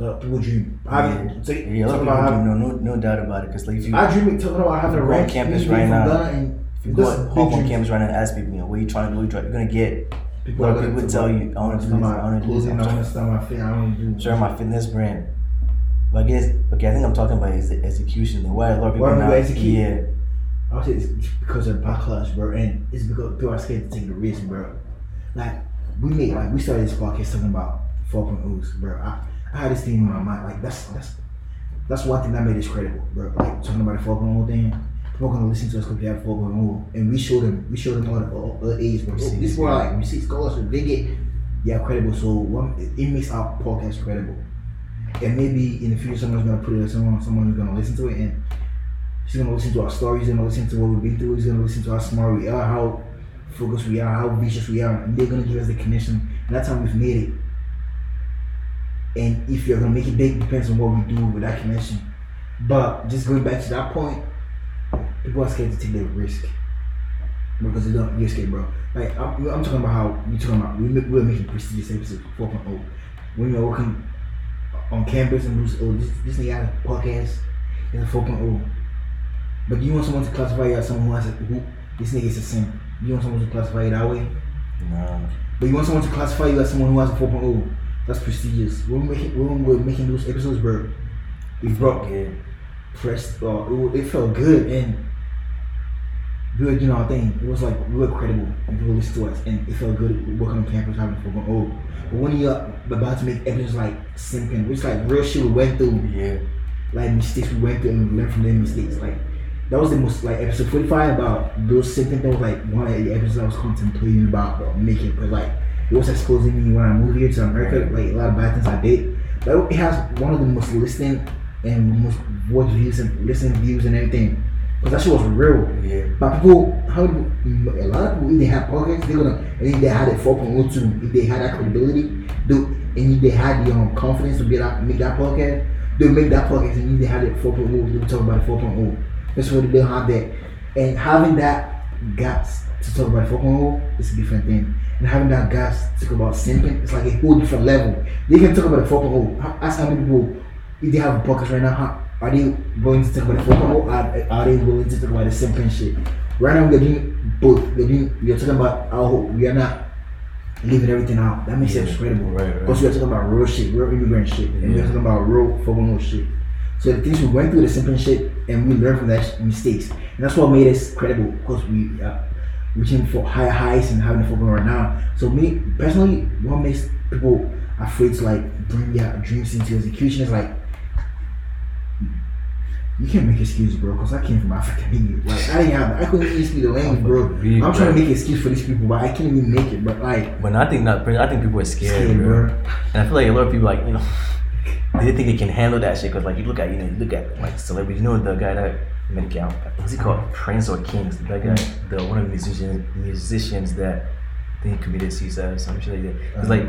So people dream. I mean, take, Yeah, a lot talking of about people having- no, no, no doubt about it. Cause like if you, I dream talking about having a If you go on campus right now, and if you go that's on, big hop on dreams. campus right now and ask people, you know, what are you trying to do, you try, you're gonna get. People a lot are of gonna people tell you, I wanna do start this, my I wanna do this, I'm I trying- to my fit. I want to do. Share my fitness brand. But I guess, okay, I think I'm talking about is the execution. and Why a lot of people Why are people not, execute? yeah. I would say it's because of backlash, bro, and it's because people are scared to take the risk, bro. Like we made, like we started this podcast talking about 4.0s, bro. I, I had this thing in my mind, like that's that's that's one thing that made us credible, bro. Like talking about the 4.0 thing, people are gonna listen to us because we have 4.0, and we showed them, we showed them all the all, all A's, bro. Receipts, This were yeah. like receipts, scholarship, they get are credible. So one, it, makes our podcast credible, and maybe in the future someone's gonna put it, someone someone's gonna listen to it and. she's gonna listen to our stories, he's gonna listen to what we've been through, he's gonna listen to how smart we are, how focused we are, how vicious we are, and they're gonna give us the connection. And that's how we've made it. And if you're gonna make it big, depends on what we do with that connection. But just going back to that point, people are scared to take the risk because they don't. You're scared, bro. Like I'm, I'm talking about how you talking about we make, we're making prestigious episodes 4.0 when you're working on campus and oh this this nigga had a podcast, is a 4.0. But do you want someone to classify you as someone who has a, who this nigga is a sim? You want someone to classify you that way? Nah. But you want someone to classify you as someone who has a 4.0. That's prestigious. When we're making when we're making those episodes, bro, we brought Yeah. pressed. Uh, it, it felt good and we were doing our thing. It was like we were credible and people listened to us, and it felt good working on campus having fun. Oh, But when you're about to make episodes like simping, which like real shit we went through, Yeah. like mistakes we went through and we learned from their mistakes. Like that was the most like episode forty five about those simping things. Like one of the episodes I was contemplating about making, but like it was exposing me when I moved here to America. Like a lot of bad things I did. But it has one of the most listening and most watch views and listening views and everything. Because that shit was real. Yeah. But people, how do a lot of people, if they have podcasts, they're gonna, and if they had a 4.02, if they had that credibility, they, and if they had the um, confidence to be that, make that podcast, they'll make that podcast, and if they had a 4.0, they'll talk about it 4.0. That's what they don't have that. And having that guts to talk about fucking hole is a different thing. And having that to talk about simping, it's like a whole different level. They can talk about the fucking hole. Ask how many people, if they have a podcast right now, how, are they going to talk about the fucking hole? Are, are they willing to talk about the simping shit? Right now, we're doing both. We're doing, we're talking about our whole, we are not leaving everything out. That makes it incredible. Right, right. Because we are talking about real shit, real immigrant shit, and we're talking about real fucking hole shit. So the things we went through, the simple shit, and we learned from that sh- mistakes, and that's what made us credible. Because we uh, reaching for higher highs and having a fucking right now. So me personally, what makes people afraid to like bring their dreams into execution is like you can't make excuses, bro. Because I came from Africa. Like I didn't have, I couldn't even speak the language, bro. I'm trying bro. to make excuse for these people, but I can't even make it. But like, But I think not. I think people are scared, scared, bro. bro. And I feel like a lot of people like you know they think they can handle that shit because like you look at you know you look at like celebrities. You know the guy that What's he called? Prince or Kings? That guy, the one of the musicians musicians that I think committed suicide or some shit like that. It's like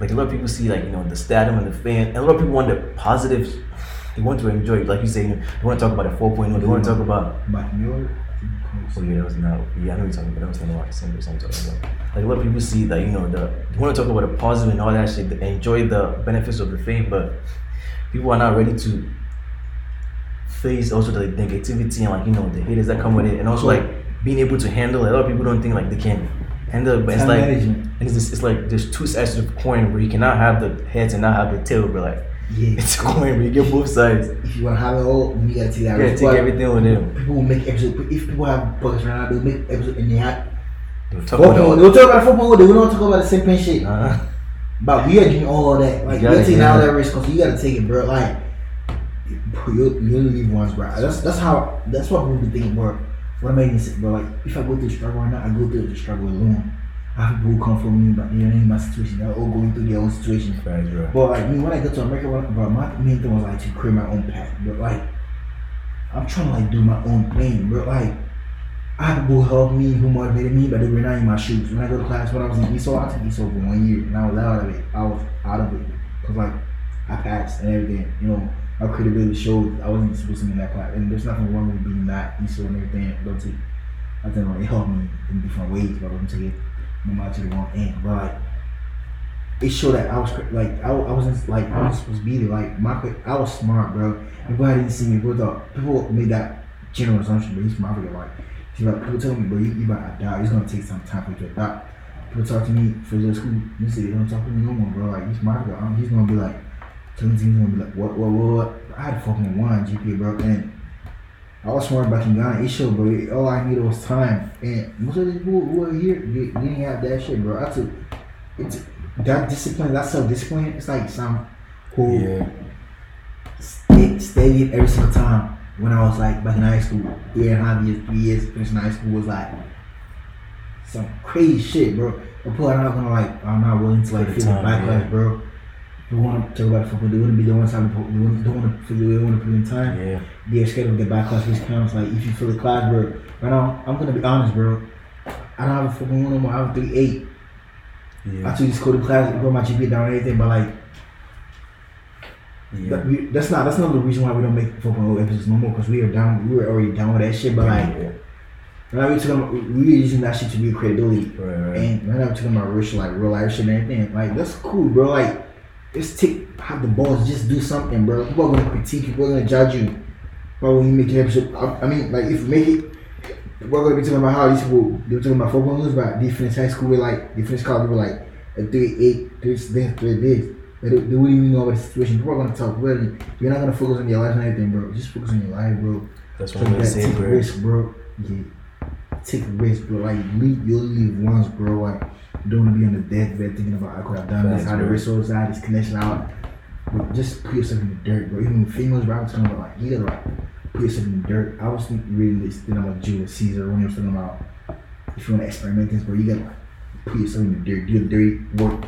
like a lot of people see like you know the stardom and the fame, and a lot of people want the positives. They want to enjoy, it. like you say, you know, they want to talk about the 4.0. They want to talk about Mike Mueller, I think he calls Oh yeah, that was not. Yeah, I know you're talking about. That was not about the same person I'm talking about. Like a lot of people see that you know the you want to talk about the positive and all that shit, they enjoy the benefits of the fame, but people are not ready to face also the negativity and like you know the haters that come with it, and also like being able to handle it. A lot of people don't think like they can handle it, but it's Time like management. and it's, just, it's like there's two sides to the coin where you cannot have the heads and not have the tail, but like Yeah. it's a coin where you get both sides. If you want to have it all, you gotta take that You gotta take everything with them. People will make episodes. If people have podcasts right now, they'll make episodes and they have They'll talk about football. it. They'll talk about football. They will not talk about the same shit. Uh, But we are doing all of that. Like You you gotta are taking all that risk because you gotta take it, bro. Like bro, you you only live once, bro. That's that's how that's what people thinking, bro. What am I even saying, bro? Like if I go through struggle right now, I go through the struggle alone. I have people who come from me, but you know, in my situation, they're all going through their own situation. right, bro. But like me, when I got to America, what- bro, my main thing was like to create my own path. But like, I'm trying to like do my own thing, bro. Like, I have people help me, who motivated me, but they were not in my shoes. When I go to class, when I was in ESOL, I took ESOL for one year, and I was out of it. I was out of it because like I passed and everything. You know, my credibility showed I wasn't supposed to be in that class, and there's nothing wrong with being that ESOL and everything. Don't take. I think like, it helped me in different ways, but I'm taking no matter to the wrong end. But like it showed that I was like I, I wasn't like I was supposed to be there. Like my I was smart, bro. People didn't see me. People thought people made that general assumption, but he's from Africa. Like, she's like people tell me, bro, you, you about to die. It's gonna take some time for you to die. People talk to me for the school. They they don't talk to me no more, bro. Like he's from Africa. Um, he's gonna be like, He's gonna be like, what, what, what, what? I had a fucking one GPA, bro, and. I was smart back in Ghana. It showed, bro. All I needed was time, and most of the people who are here, they, they didn't have that shit, bro. I took it's that discipline, that self discipline. It's like some who Yeah. stayed, stayed every single time. When I was like back in high school, three and a half years, three years finishing high school was like some crazy shit, bro. But are not gonna like, I'm not willing to like feel the backlash, yeah. bro. They want to talk about football. They wouldn't be the ones having. They wouldn't- don't want to feel. They want to put in time. Yeah. They're scared of the backlash which comes. Like if you feel the class, bro. Right now, I'm gonna be honest, bro. I don't have a football no more. I have a three eight. Yeah. I took this coding class, brought my GPA down and everything, but like Yeah. that we, that's not that's not the reason why we don't make football episodes no more because we are down we were already down with that shit. But like yeah. now we talking about, we were using that shit to build credibility, Right, right. and right now we're talking about real shit, like real life shit and everything. Like that's cool, bro. Like let's take have the balls, just do something, bro. People are gonna critique, people are gonna judge you. But when you make an episode, I, I mean, like if you make it. We're gonna be talking about how these people they were talking about football news, but they finished high school with like they finished college with like a three eight, this, this, three this. They, they wouldn't even know about the situation. People are gonna talk it. You're not gonna focus on your life and everything, bro. Just focus on your life, bro. That's what Take I'm gonna say, take bro. risk, bro. Yeah. Take risk, bro. Like leave, you only live once, bro. Like don't wanna be on the deathbed thinking about I could have done this, how the bro. resources, how this connection out. But just put yourself in the dirt, bro. Even with females, bro, I was talking about like you gotta like put yourself in the dirt. I was reading this thing about Julius Caesar when he was talking about if you wanna experiment this, bro, you gotta like put yourself in the dirt, do the dirty work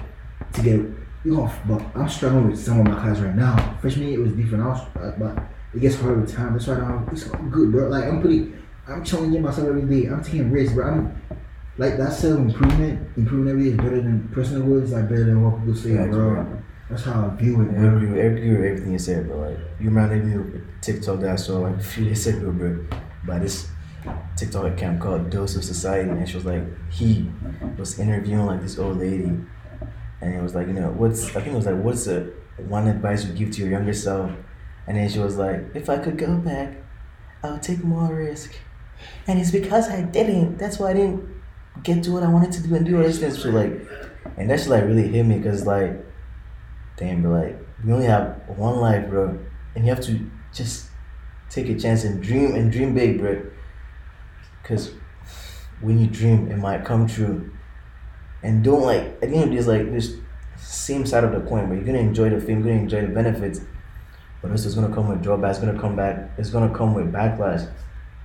to get you know, but I'm struggling with some of my classes right now. Freshman year it was different. I was, uh, but it gets harder with time. That's why I'm, it's good, bro. Like I'm pretty, I'm challenging myself every day. I'm taking risks, bro. I'm like that self improvement, improving every day is better than personal goals. Like better than what people say, Facts, bro. bro. That's how I view it, I bro. agree, with, I agree with everything you said, bro. Like you reminded me of a TikTok that I saw like a few days ago, bro. By this TikTok account called Dose of Society, and she was like, he was interviewing like this old lady, and it was like, you know, what's I think it was like, what's the one advice you give to your younger self? And then she was like, if I could go back, I would take more risk, and it's because I didn't. That's why I didn't get to what I wanted to do and do all this things. So like, and that shit like really hit me because like damn, bro, like we only have one life, bro, and you have to just take a chance and dream and dream big, bro. Cause when you dream, it might come true. And don't like at the end of this, like this same side of the coin, but you're gonna enjoy the fame, you're gonna enjoy the benefits. But also, it's gonna come with drawbacks. It's gonna come back. It's gonna come with backlash.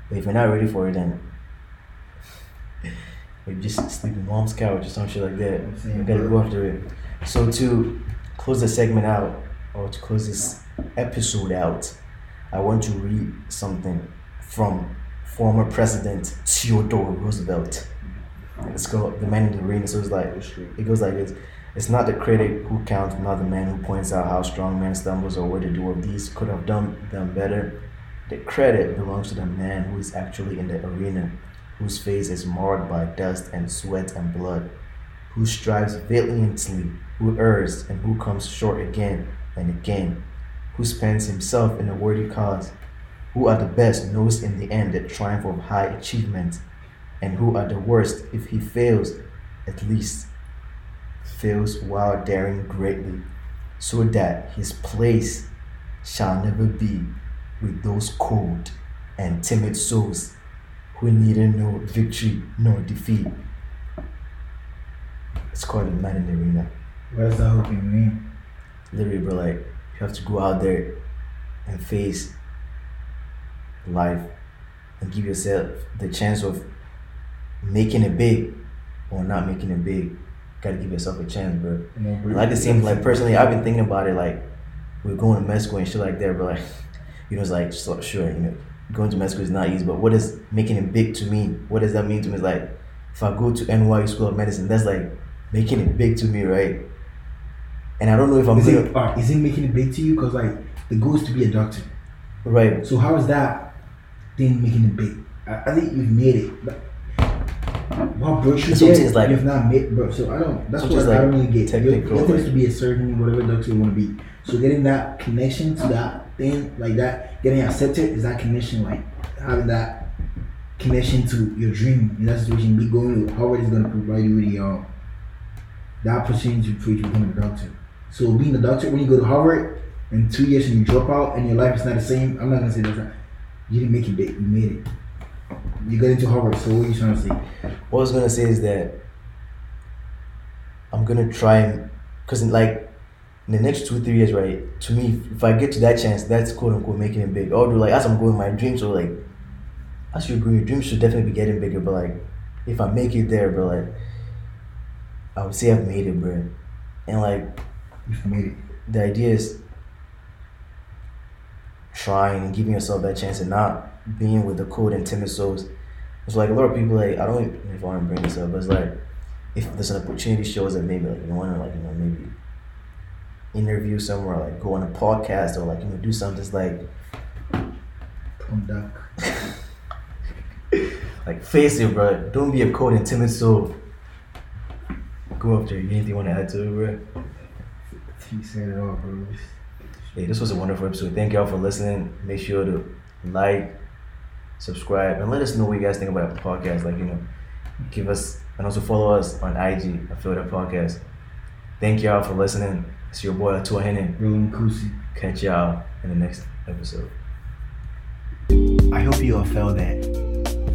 But if you're not ready for it, then you just sleep in mom's couch or some shit like that. You gotta go after it. So to close the segment out, or to close this episode out, I want to read something from former President Theodore Roosevelt. It's called "The Man in the Arena." So it's like it goes like this: It's not the critic who counts, not the man who points out how strong man stumbles or what the doer of these could have done them better. The credit belongs to the man who is actually in the arena, whose face is marred by dust and sweat and blood, who strives valiantly, who errs and who comes short again and again, who spends himself in a worthy cause, who at the best knows in the end the triumph of high achievement, and who at the worst, if he fails, at least fails while daring greatly, so that his place shall never be with those cold and timid souls who needed no victory nor defeat. It's called a man in the arena. What does that whole thing mean? Literally, bro, like you have to go out there and face life and give yourself the chance of making it big or not making it big. Gotta give yourself a chance, bro. Bro. Like it seems like personally, I've been thinking about it. Like we're going to Mexico and shit like that, but like you know, it's like so, sure, you know, going to Mexico is not easy. But what is making it big to me? What does that mean to me? It's like if I go to NYU School of Medicine, that's like making it big to me, right? And I don't know if I'm Is gonna it, uh, is it making it big to you? Because like the goal is to be a doctor. right. So how is that thing making it big? I, I think you've made it. But what brought you there? things like- you've not made, bro. So I don't. That's what things I don't like really get. technical, Your, your thing is to be a surgeon, whatever doctor you want to be. So getting that connection to that thing, like that, getting accepted is that connection, like having that connection to your dream in that situation. Be going to Harvard is going to provide you with the um, the opportunity for you to become a doctor. So being a doctor, when you go to Harvard in two years and you drop out and your life is not the same, I'm not gonna say that. You didn't make it big. You made it. You got into Harvard. So what are you trying to say? What I was gonna say is that I'm gonna try and, cause like in the next two three years, right? To me, if I get to that chance, that's quote unquote making it big. Although like as I'm going, my dreams are like, as you grow, your dreams should definitely be getting bigger. But like, if I make it there, bro, like, I would say I've made it, bro. And like, You've made it. the idea is trying and giving yourself that chance and not being with the cold and timid souls. It's like a lot of people like I don't even know if I want to bring this up, but it's like if there's an opportunity shows that maybe like you want to like you know maybe interview somewhere like go on a podcast or like you know do something it's like like face it bro don't be a cold and timid soul go up there you anything you want to add to it bro You said it all, bro. Hey, this was a wonderful episode. Thank y'all for listening. Make sure to like, subscribe, and let us know what you guys think about the podcast. Like, you know, give us, and also follow us on IG, I Feel That Podcast. Thank y'all for listening. It's your boy, Atua Henning. Roland Kusi. Catch y'all in the next episode. I hope you all felt that.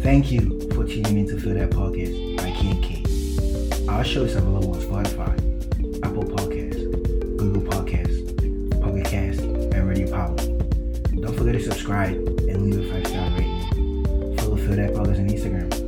Thank you for tuning in to Feel That Podcast by KK. Our show is available on Spotify, Apple Podcasts, Google Podcasts, Pocket Cast, and RadioPublic. Don't forget to subscribe and leave a five star rating. Follow Feel That Podcast on Instagram and get access